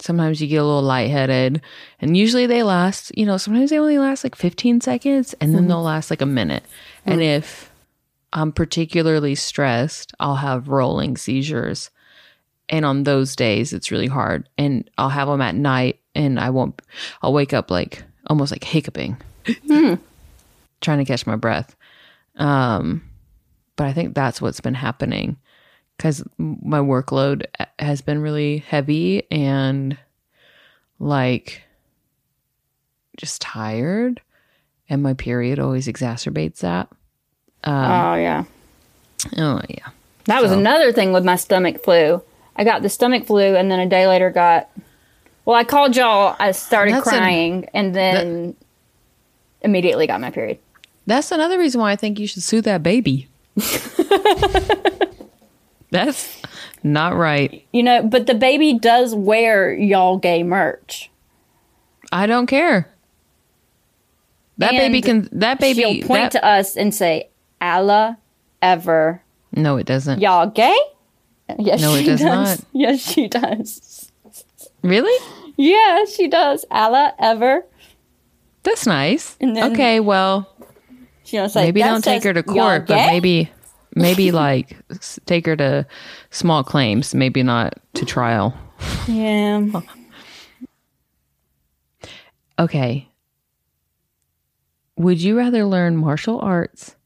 sometimes you get a little lightheaded and usually they last you know sometimes they only last like 15 seconds and then they'll last like a minute and if i'm particularly stressed. I'll have rolling seizures. And on those days it's really hard. And i'll have them at night and i won't i'll wake up like almost like hiccuping. Trying to catch my breath. Um but i think that's what's been happening because my workload has been really heavy and like just tired. And my period always exacerbates that Um, oh yeah. oh yeah That was another thing with my stomach flu. I got the stomach flu, and then a day later got. Well, I called y'all. I started That's an- crying, and then immediately got my period. that's another reason why i think you should sue that baby that's not right You know, but the baby does wear y'all gay merch. i don't care that baby can that baby She'll point that- to us and say, "Ali, ever no it doesn't y'all gay?" Yes, No, it she does does. not. Yes, she does. really Yeah, she does. Ali, ever. that's nice okay well She'll say, maybe don't take her to court, but maybe maybe like take her to small claims, maybe not to trial. Yeah. Okay. Would you rather learn martial arts?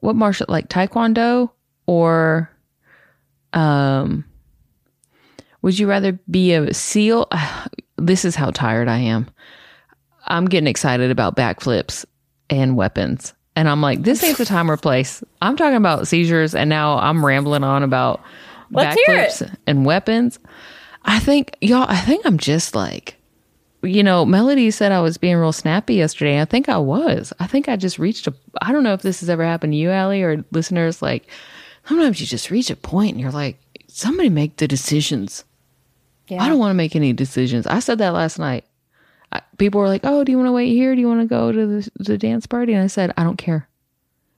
What martial like taekwondo or um would you rather be a seal? This is how tired I am. I'm getting excited about backflips and weapons. And I'm like, this ain't the time or place. I'm talking about seizures and now I'm rambling on about Let's backflips and weapons. I think y'all I think I'm just like you know, Melody said I was being real snappy yesterday. I think I was. I think I just reached a. I don't know if this has ever happened to you, Allie, or listeners. Like, sometimes you just reach a point and you're like, somebody make the decisions. Yeah. I don't want to make any decisions. I said that last night. I, people were like, "Oh, do you want to wait here? Do you want to go to the, the dance party?" And I said, "I don't care.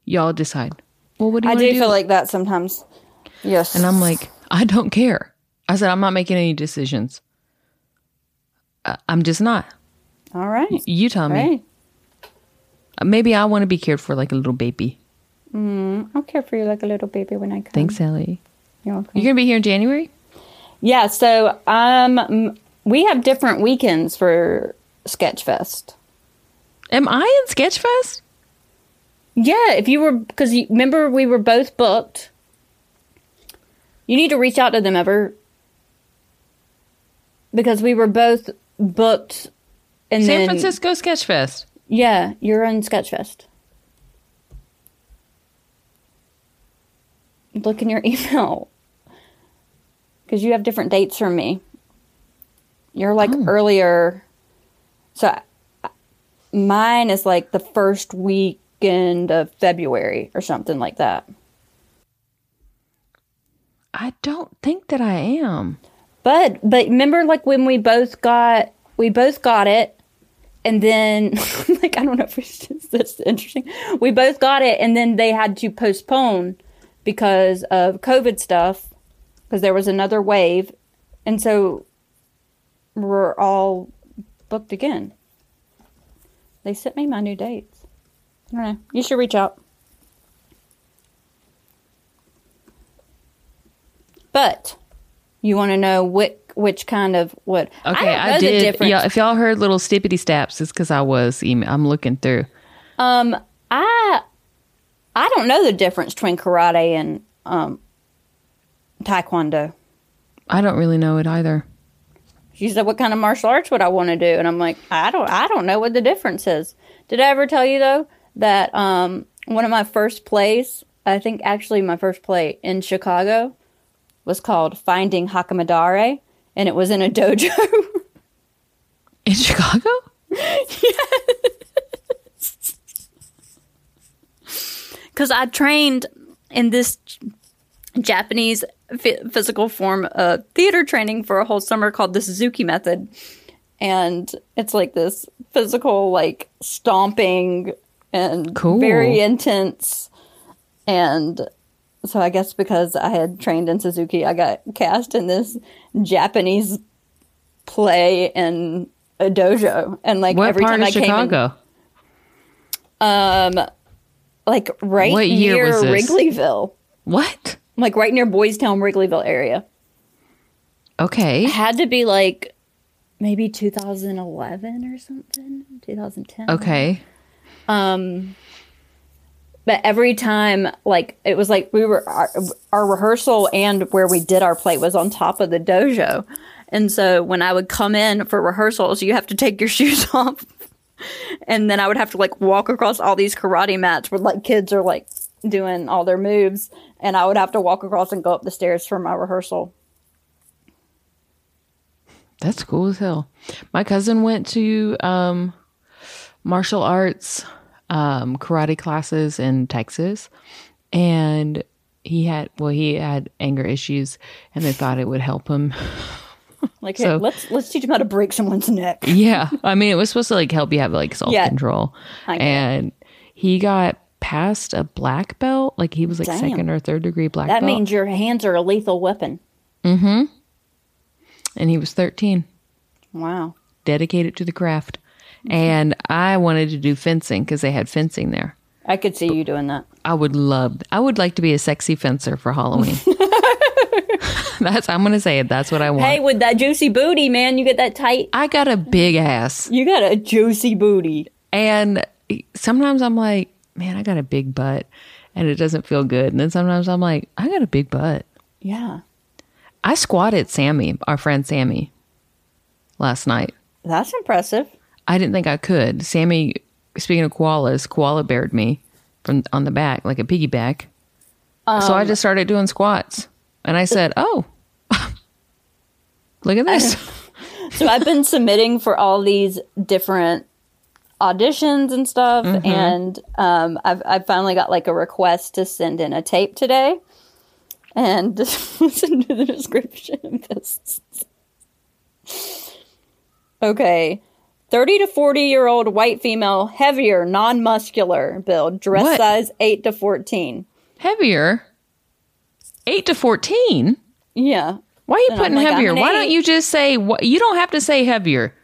Y'all decide." Well, what do you I do do? feel like that sometimes. Yes. and I'm like, I don't care. I said, I'm not making any decisions. I- I'm just not. all right. You tell me. Right. Uh, maybe I want to be cared for like a little baby. Mm, I'll care for you like a little baby when I come. Thanks, Ellie. You're welcome. You're gonna be here in January. Yeah, so um, we have different weekends for Sketchfest. Am I in Sketchfest? Yeah, if you were, because remember we were both booked. You need to reach out to them ever, because we were both booked, and San then Francisco Sketchfest. yeah, you're in Sketchfest. Look in your email, because you have different dates from me. You're like oh. earlier, so I- mine is like the first weekend of February or something like that. I don't think that I am. But but remember like when we both got we both got it and then like I don't know if it's this interesting. We both got it and then they had to postpone because of COVID stuff because there was another wave and so we're all booked again. They sent me my new dates. I don't know. You should reach out. But you want to know which which kind of what? Okay, don't I, did. Yeah, if y'all heard little stippity staps, it's because I was. Email- I'm looking through. Um, I I don't know the difference between karate and um taekwondo. I don't really know it either. She said, "What kind of martial arts would I want to do?" And I'm like, "I don't I don't know what the difference is." Did I ever tell you though that um, one of my first plays, I think actually my first play in Chicago, was called Finding Hakamadare, and it was in a dojo. In Chicago? because I trained in this Japanese f- physical form of theater training for a whole summer called the Suzuki method. And it's like this physical, like stomping and Cool. very intense. And so I guess because I had trained in Suzuki, I got cast in this Japanese play in a dojo. And like What every part time of I came in, Chicago? Um, like right What year near? Wrigleyville. What? like right near Boys Town, Wrigleyville area. Okay. Had to be like maybe 2011 or something, 2010. Okay. But every time, like it was like we were our, our rehearsal and where we did our play was on top of the dojo, and so when I would come in for rehearsals, you have to take your shoes off, and then I would have to like walk across all these karate mats where like kids are like doing all their moves, and I would have to walk across and go up the stairs for my rehearsal. That's cool as hell. My cousin went to um, martial arts um, karate classes in Texas, and he had well, he had anger issues, and they thought it would help him. Like, hey, So- let's let's teach him how to break someone's neck. yeah, I mean, it was supposed to like help you have like self control, it. and he got past a black belt, like he was like Damn. second or third degree black That belt, means your hands are a lethal weapon. Mm-hmm. And he was thirteen. Wow. dedicated to the craft. And I wanted to do fencing because they had fencing there. I could see you doing that. I would love, I would like to be a sexy fencer for Halloween. that's, I'm going to say it. That's what I want. Hey, with that juicy booty, man, you get that tight. I got a big ass. You got a juicy booty. And sometimes I'm like, man, I got a big butt and it doesn't feel good. And then sometimes I'm like, I got a big butt. Yeah. I squatted Sammy, our friend Sammy, last night. That's impressive. I didn't think I could. Sammy, speaking of koalas, koala bared me from on the back like a piggyback. so I just started doing squats, and I said, "Oh, look at this." So I've been submitting for all these different auditions and stuff, and um, I've I've finally got like a request to send in a tape today, and listen to the description of this. Okay. 30 to 40 year old white female, heavier, non muscular build, dress What? size 8 to 14. heavier, eight to fourteen. Yeah. Why are you And putting like, heavier? Why don't you just say? What, you don't have to say heavier.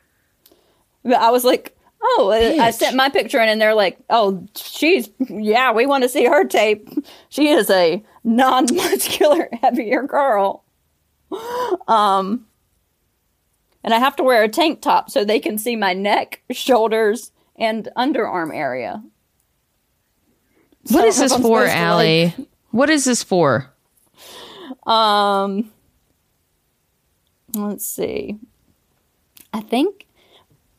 But I was like, oh, I sent my picture in and they're like, oh, she's, yeah, we want to see her tape. She is a non muscular, heavier girl. Um, and I have to wear a tank top so they can see my neck, shoulders, and underarm area. What So is this for, Allie? what is this for? Um, let's see. I think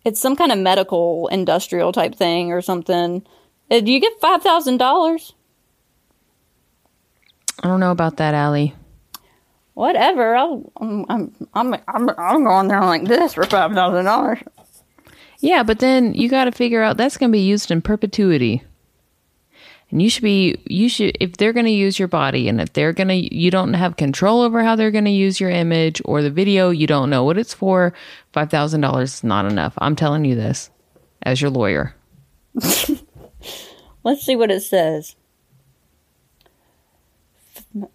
it's some kind of medical industrial type thing or something. Uh, Do you get five thousand dollars? I don't know about that, Allie. Whatever. I'll, I'm, I'm, I'm, I'm, I'm going there like this for five thousand dollars. Yeah, but then you got to figure out that's going to be used in perpetuity. And you should be, you should, if they're going to use your body and if they're going to, you don't have control over how they're going to use your image or the video, you don't know what it's for, $5,000 is not enough. I'm telling you this as your lawyer. Let's see what it says.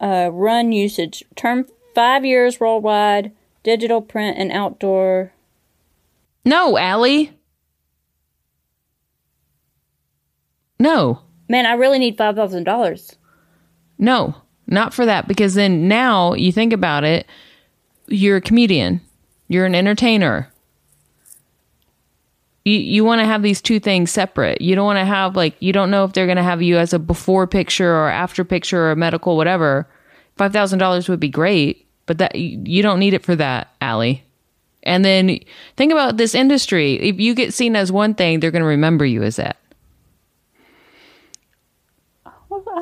Uh, run usage term five years worldwide. Digital, print, and outdoor. No, Allie. No, Man, I really need five thousand dollars. no, not for that. Because then now you think about it, you're a comedian, you're an entertainer. You, you want to have these two things separate. You don't want to have, like, you don't know if they're going to have you as a before picture or after picture or medical, whatever. $5,000 would be great, but that you don't need it for that, Allie. And then think about this industry. If you get seen as one thing, they're going to remember you as that.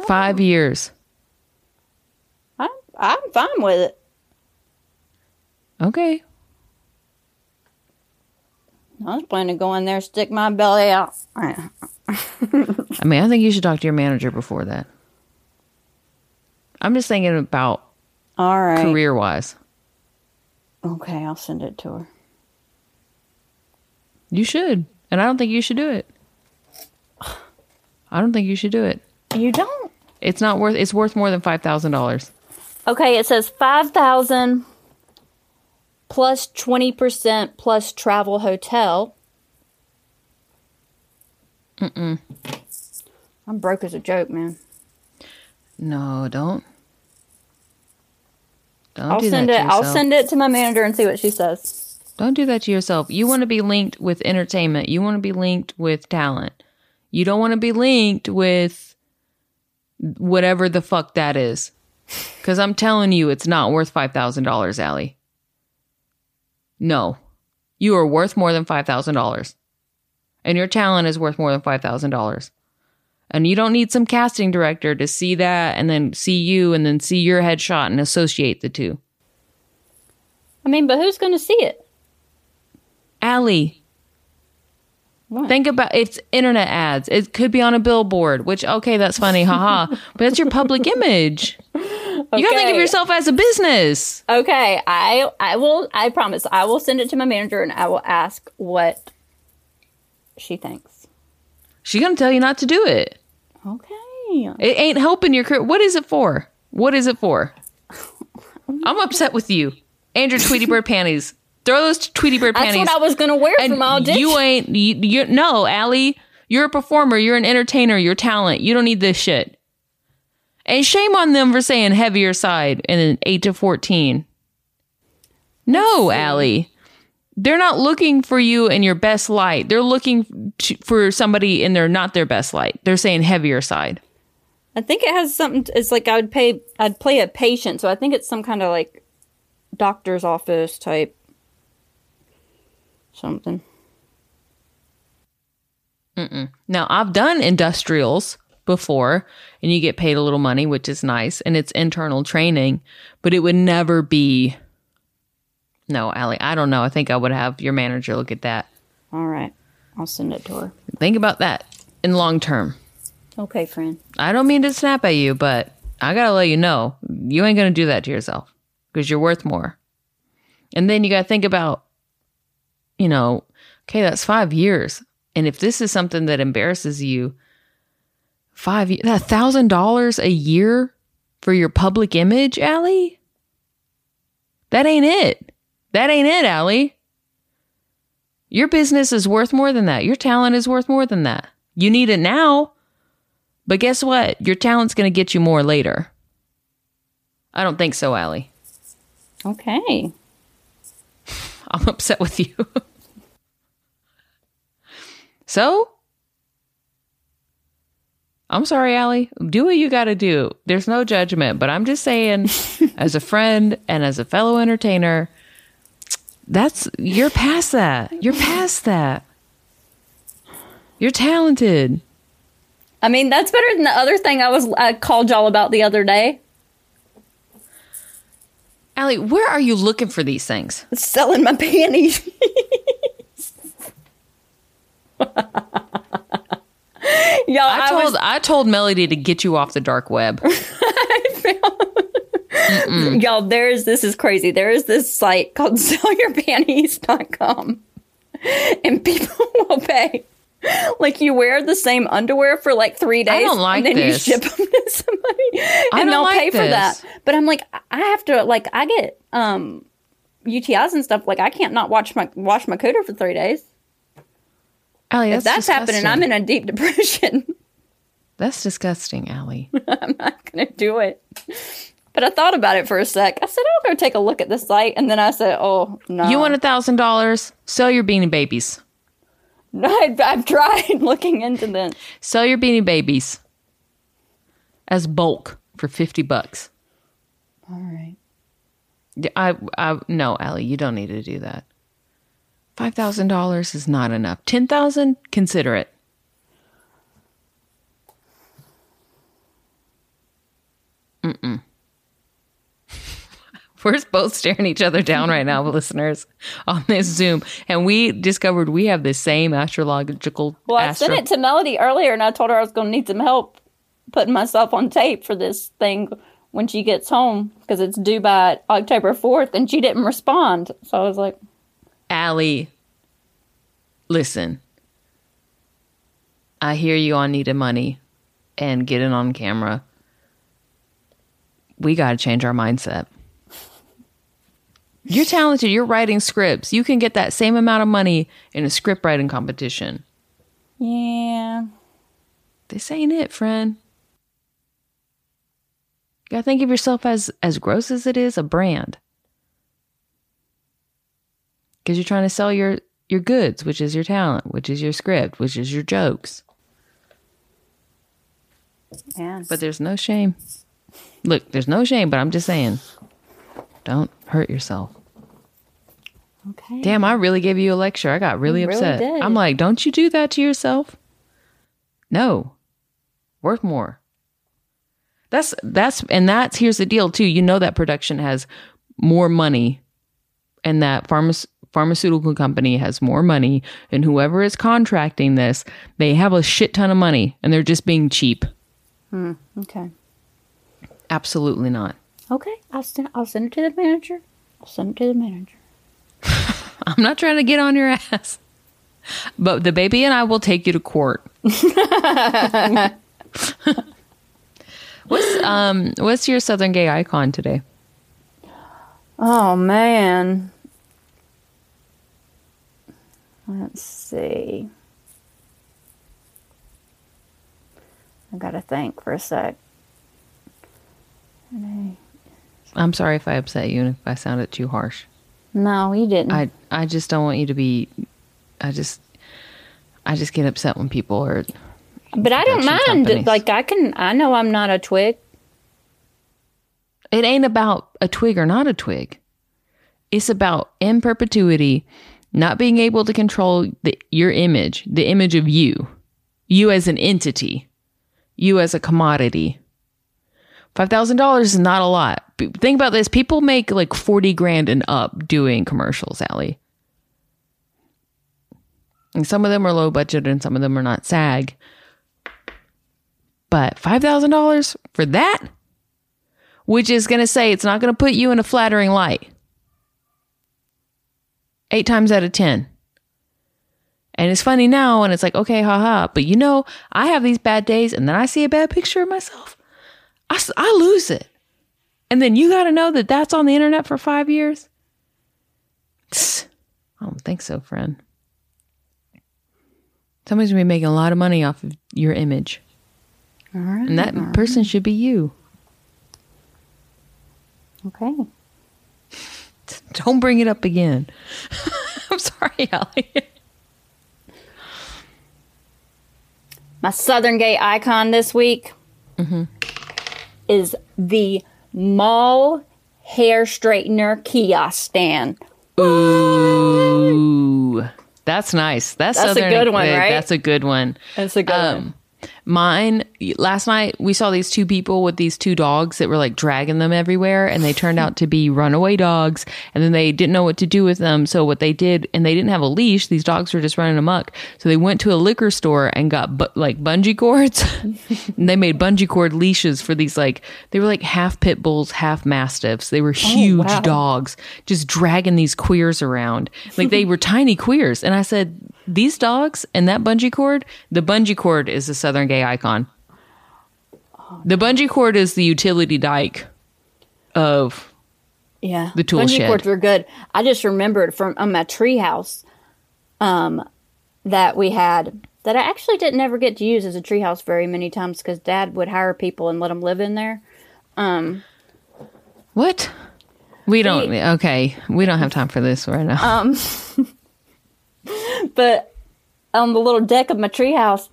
five years. I'm, I'm fine with it. Okay. I was planning to go in there, stick my belly out. I mean, I think you should talk to your manager before that. I'm just thinking about All right. career wise. Okay, I'll send it to her. You should. And I don't think you should do it. I don't think you should do it. You don't? It's not worth it's worth more than five thousand dollars. Okay, it says 5000 plus 20% plus travel hotel. Mm-mm. I'm broke as a joke, man. No, don't. Don't I'll do send that it. I'll send it to my manager and see what she says. Don't do that to yourself. You want to be linked with entertainment. You want to be linked with talent. You don't want to be linked with whatever the fuck that is. Because I'm telling you, it's not worth $5,000, Allie. No. You are worth more than $5,000. And your talent is worth more than $5,000. And you don't need some casting director to see that and then see you and then see your headshot and associate the two. I mean, but who's going to see it? Allie, What? think about it's internet ads. It could be on a billboard, which okay, that's funny, haha. but that's your public image. You gotta think of yourself as a business. Okay, I I will. I promise. I will send it to my manager and I will ask what she thinks. She's gonna tell you not to do it. Okay. It ain't helping your career. What is it for? What is it for? I'm upset with you and your Tweety Bird panties. Throw those Tweety Bird That's panties. what I was to wear for and my audition. you ain't. You, you're no, Allie. You're a performer. You're an entertainer. You're talent. You don't need this shit. And shame on them for saying heavier side in an eight to fourteen. No, Allie. They're not looking for you in your best light. They're looking to, for somebody in their not their best light. They're saying heavier side. I think it has something. To, it's like I would pay. I'd play a patient, so I think it's some kind of like doctor's office type something. Now, I've done industrials before and you get paid a little money, which is nice, and it's internal training, but it would never be. No, Allie, I don't know. I think I would have your manager look at that. All right, I'll send it to her. Think about that in long term. Okay, friend. I don't mean to snap at you, but I gotta let you know you ain't gonna do that to yourself because you're worth more. And then you gotta think about, you know, okay, that's five years. And if this is something that embarrasses you, five a thousand dollars a year for your public image, Allie? That ain't it. That ain't it, Allie. Your business is worth more than that. Your talent is worth more than that. You need it now. But guess what? Your talent's going to get you more later. I don't think so, Allie. Okay. I'm upset with you. so, I'm sorry, Allie. Do what you got to do. There's no judgment, but I'm just saying, as a friend and as a fellow entertainer, that's you're past that. You're past that. You're talented. I mean, that's better than the other thing I was I called y'all about the other day. Allie, where are you looking for these things? Selling my panties. y'all, I I, told was, I told Melody to get you off the dark web. y'all, there is this is crazy. There is this site called sellyourpanties.com. And people will pay. Like you wear the same underwear for like three days, don't like and then this. you ship them to somebody, and they'll like pay for that. But I'm like, I have to like, I get um UTIs and stuff. Like, I can't not watch my wash my cooter for three days. Allie, If that's that's happening, I'm in a deep depression. That's disgusting, Allie. I'm not gonna do it. But I thought about it for a sec. I said, I'll go take a look at the site, and then I said, Oh no, You want a thousand dollars? Sell your beanie babies. No, I've, I've tried looking into them. Sell your beanie babies as bulk for fifty bucks. All right. Yeah, I, I, no, Allie, you don't need to do that. Five thousand dollars is not enough. Ten thousand, consider it. Mm. We're both staring each other down right now, listeners, on this Zoom, and we discovered we have the same astrological. Well, I astro- sent it to Melody earlier, and I told her I was going to need some help putting myself on tape for this thing when she gets home because it's due by October fourth, and she didn't respond. So I was like, Ali, listen. I hear you on needed money and getting on camera. We got to change our mindset. You're talented. You're writing scripts. You can get that same amount of money in a script writing competition. "Yeah, This ain't it, friend. You gotta think of yourself as as gross as it is a brand. Because you're trying to sell your your goods, which is your talent, which is your script, which is your jokes. yeah." But there's no shame. Look, there's no shame, but I'm just saying, don't hurt yourself. okay. Damn, I really gave you a lecture. I got really You really upset. did. I'm like, don't you do that to yourself? No. Worth more. That's that's and that's here's the deal too. You know that production has more money and that pharma, pharmaceutical company has more money and whoever is contracting this, they have a shit ton of money and they're just being cheap. Okay. Absolutely not. Okay. I'll send. I'll send it to the manager. I'll send it to the manager. I'm not trying to get on your ass. But the baby and I will take you to court. what's um what's your southern gay icon today? Oh man. Let's see. I gotta think for a sec. I'm sorry if I upset you and if I sounded too harsh. No, you didn't. I I just don't want you to be I just I just get upset when people are but I don't mind. companies. Like I can. I know I'm not a twig. it ain't about a twig or not a twig. It's about in perpetuity not being able to control the, your image, the image of you, you as an entity, you as a commodity. $5,000 is not a lot. Think about this. People make like 40 grand and up doing commercials, Ali. And some of them are low budget and some of them are not SAG. But $5,000 for that? which is going to say it's not going to put you in a flattering light. Eight times out of 10. And it's funny now, and it's like, okay, haha. But you know, I have these bad days, and then I see a bad picture of myself. I, I lose it. And then you got to know that that's on the internet for five years? I don't think so, friend. Somebody's going to be making a lot of money off of your image. All right. And that person should be you. Okay. Don't bring it up again. I'm sorry, Ali. My Southern gay icon this week Mm-hmm. is the mall hair straightener kiosk stand. Ooh, that's nice. That's, That's a good one, right? That's a good one. That's a good Um, Mine last night we saw these two people with these two dogs that were like dragging them everywhere and they turned out to be runaway dogs and then they didn't know what to do with them. So what they did and they didn't have a leash these dogs were just running amok. So they went to a liquor store and got bu- like bungee cords. And they made bungee cord leashes for these like they were like half pit bulls half mastiffs. They were oh, huge wow. dogs just dragging these queers around. Like they were tiny queers. And I said these dogs and that bungee cord, the bungee cord is the Southern gay icon. The bungee cord is the utility dike of Yeah, The tool bungee shed. cords were good. I just remembered from on my treehouse, um, that we had that I actually didn't ever get to use as a treehouse very many times because Dad would hire people and let them live in there. Um, what? We don't. Okay, we don't have time for this right now. Um, But on the little deck of my treehouse,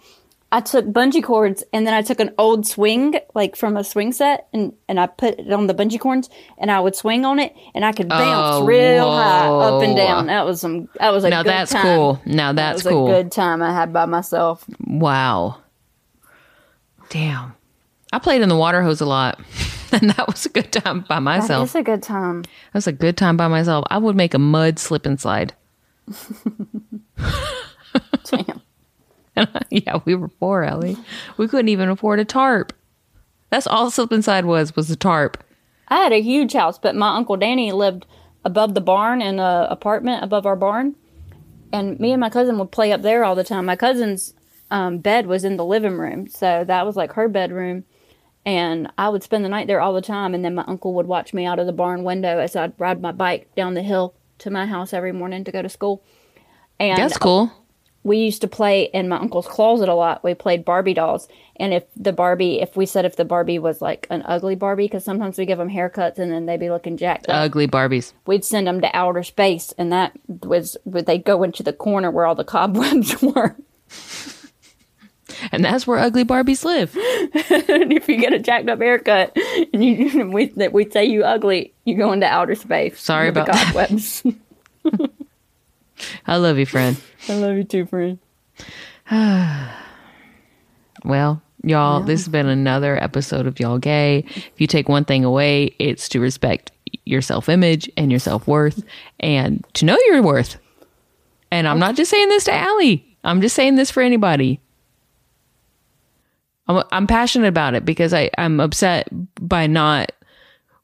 I took bungee cords and then I took an old swing, like from a swing set, and, and I put it on the bungee cords and I would swing on it and I could bounce Oh, real high up and down. That was some. That was a now good that's time. cool. Now That that's was cool. a good time I had by myself. wow. Damn. I played in the water hose a lot. and that was a good time by That myself. is a good time. That was a good time by myself. I would make a mud slip and slide. Damn. yeah, we were poor, Ellie. We couldn't even afford a tarp. That's all slip and slide was was a tarp. I had a huge house, but my uncle Danny lived above the barn in a apartment above our barn, and me and my cousin would play up there all the time. My cousin's um, bed was in the living room, so that was like her bedroom, and I would spend the night there all the time. And then my uncle would watch me out of the barn window as I'd ride my bike down the hill to my house every morning to go to school. And That's cool. we used to play in my uncle's closet a lot. We played Barbie dolls, and if the Barbie, if we said if the Barbie was like an ugly Barbie, because sometimes we give them haircuts and then they'd be looking jacked up, Ugly Barbies. we'd send them to outer space, and that was would they'd go into the corner where all the cobwebs were. And that's where ugly Barbies live. and if you get a jacked up haircut and you we we say you ugly, you go into outer space. Sorry with the about cobwebs. I love you, friend. I love you too, friend. Well, y'all, this has been another episode of Y'all Gay. If you take one thing away, it's to respect your self image and your self worth and to know your worth. And I'm not just saying this to Ali, I'm just saying this for anybody. I'm, I'm passionate about it because I, I'm upset by not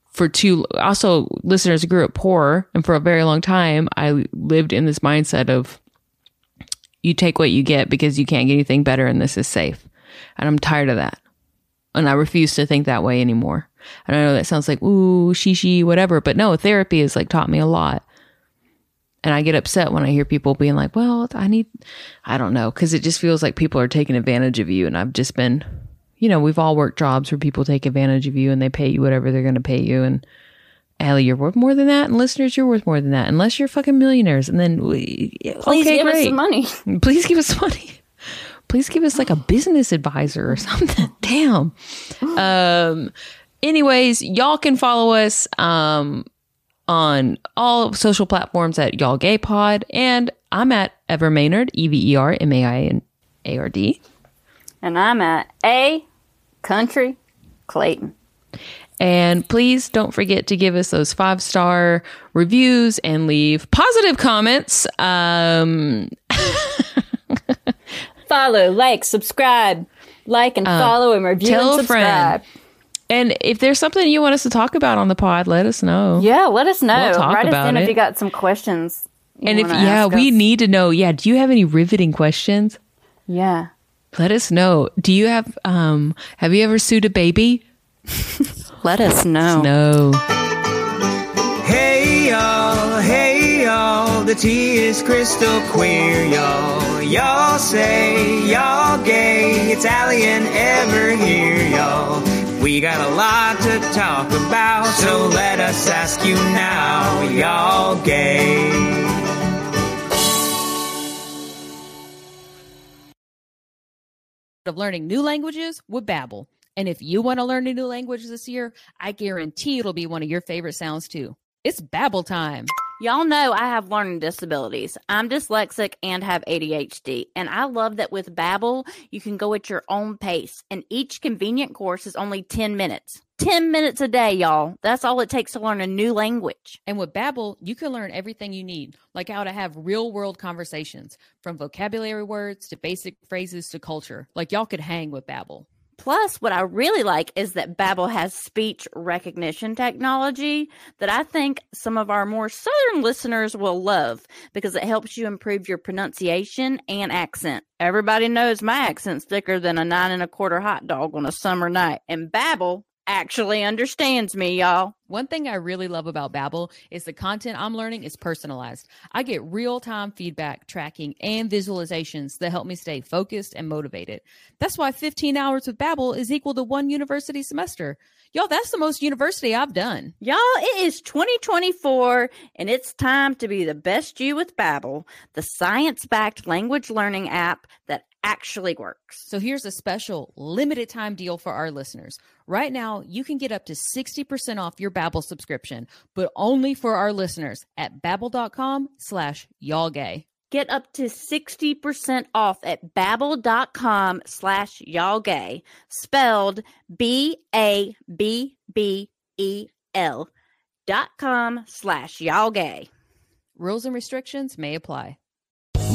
for too also listeners grew up poor and for a very long time I lived in this mindset of you take what you get because you can't get anything better and this is safe. And I'm tired of that. And I refuse to think that way anymore. And I know that sounds like, ooh, shishi, whatever. But no, therapy has like taught me a lot. And I get upset when I hear people being like, well, I need, I don't know, because it just feels like people are taking advantage of you. And I've just been, you know, we've all worked jobs where people take advantage of you and they pay you whatever they're going to pay you. And Ali, you're worth more than that. And listeners, you're worth more than that. Unless you're fucking millionaires. And then, we, Please okay, give us some money. Please give us money. Please give us like a business advisor or something. Damn. Um anyways, y'all can follow us um on all social platforms at y'all gay pod and I'm at Ever Mainard, E V E R M A I N A R D. And I'm at A Country Clayton. And please don't forget to give us those five star reviews and leave positive comments. Um Follow, like, subscribe, like and follow and review Uh, and a friend. Subscribe. and if there's something you want us to talk about on the pod, let us know. Yeah, let us know. We'll talk Write about us in it. if you got some questions. And if yeah, we us. need to know. Yeah, do you have any riveting questions? Yeah. Let us know. Do you have um have you ever sued a baby? Let us know. No. Hey y'all, hey y'all, the tea is crystal clear, y'all. Y'all say y'all gay, it's Ali and Ever here, y'all. We got a lot to talk about, so let us ask you now, y'all gay. of learning new languages with Babbel. And if you want to learn a new language this year, I guarantee it'll be one of your favorite sounds too. It's Babbel time. Y'all know I have learning disabilities. I'm dyslexic and have ADHD, and I love that with Babbel, you can go at your own pace, and each convenient course is only 10 minutes. 10 minutes a day, y'all. That's all it takes to learn a new language. And with Babbel, you can learn everything you need, like how to have real-world conversations, from vocabulary words to basic phrases to culture. Like y'all could hang with Babbel. Plus, what I really like is that Babbel has speech recognition technology that I think some of our more southern listeners will love because it helps you improve your pronunciation and accent. Everybody knows my accent's thicker than a nine and a quarter hot dog on a summer night, and Babbel actually understands me, y'all. One thing I really love about Babbel is the content I'm learning is personalized. I get real-time feedback, tracking, and visualizations that help me stay focused and motivated. That's why 15 hours with Babbel is equal to one university semester. Y'all, that's the most university I've done. Y'all, it is 2024 and it's time to be the best you with Babbel, the science-backed language learning app that actually works. So here's a special limited time deal for our listeners. Right now, you can get up to 60% off your Babbel subscription, but only for our listeners at babbel.com slash y'all gay. Get up to 60% off at babbel.com slash y'all gay. Spelled B-A-B-B-E-L dot com slash y'all gay. Rules and restrictions may apply.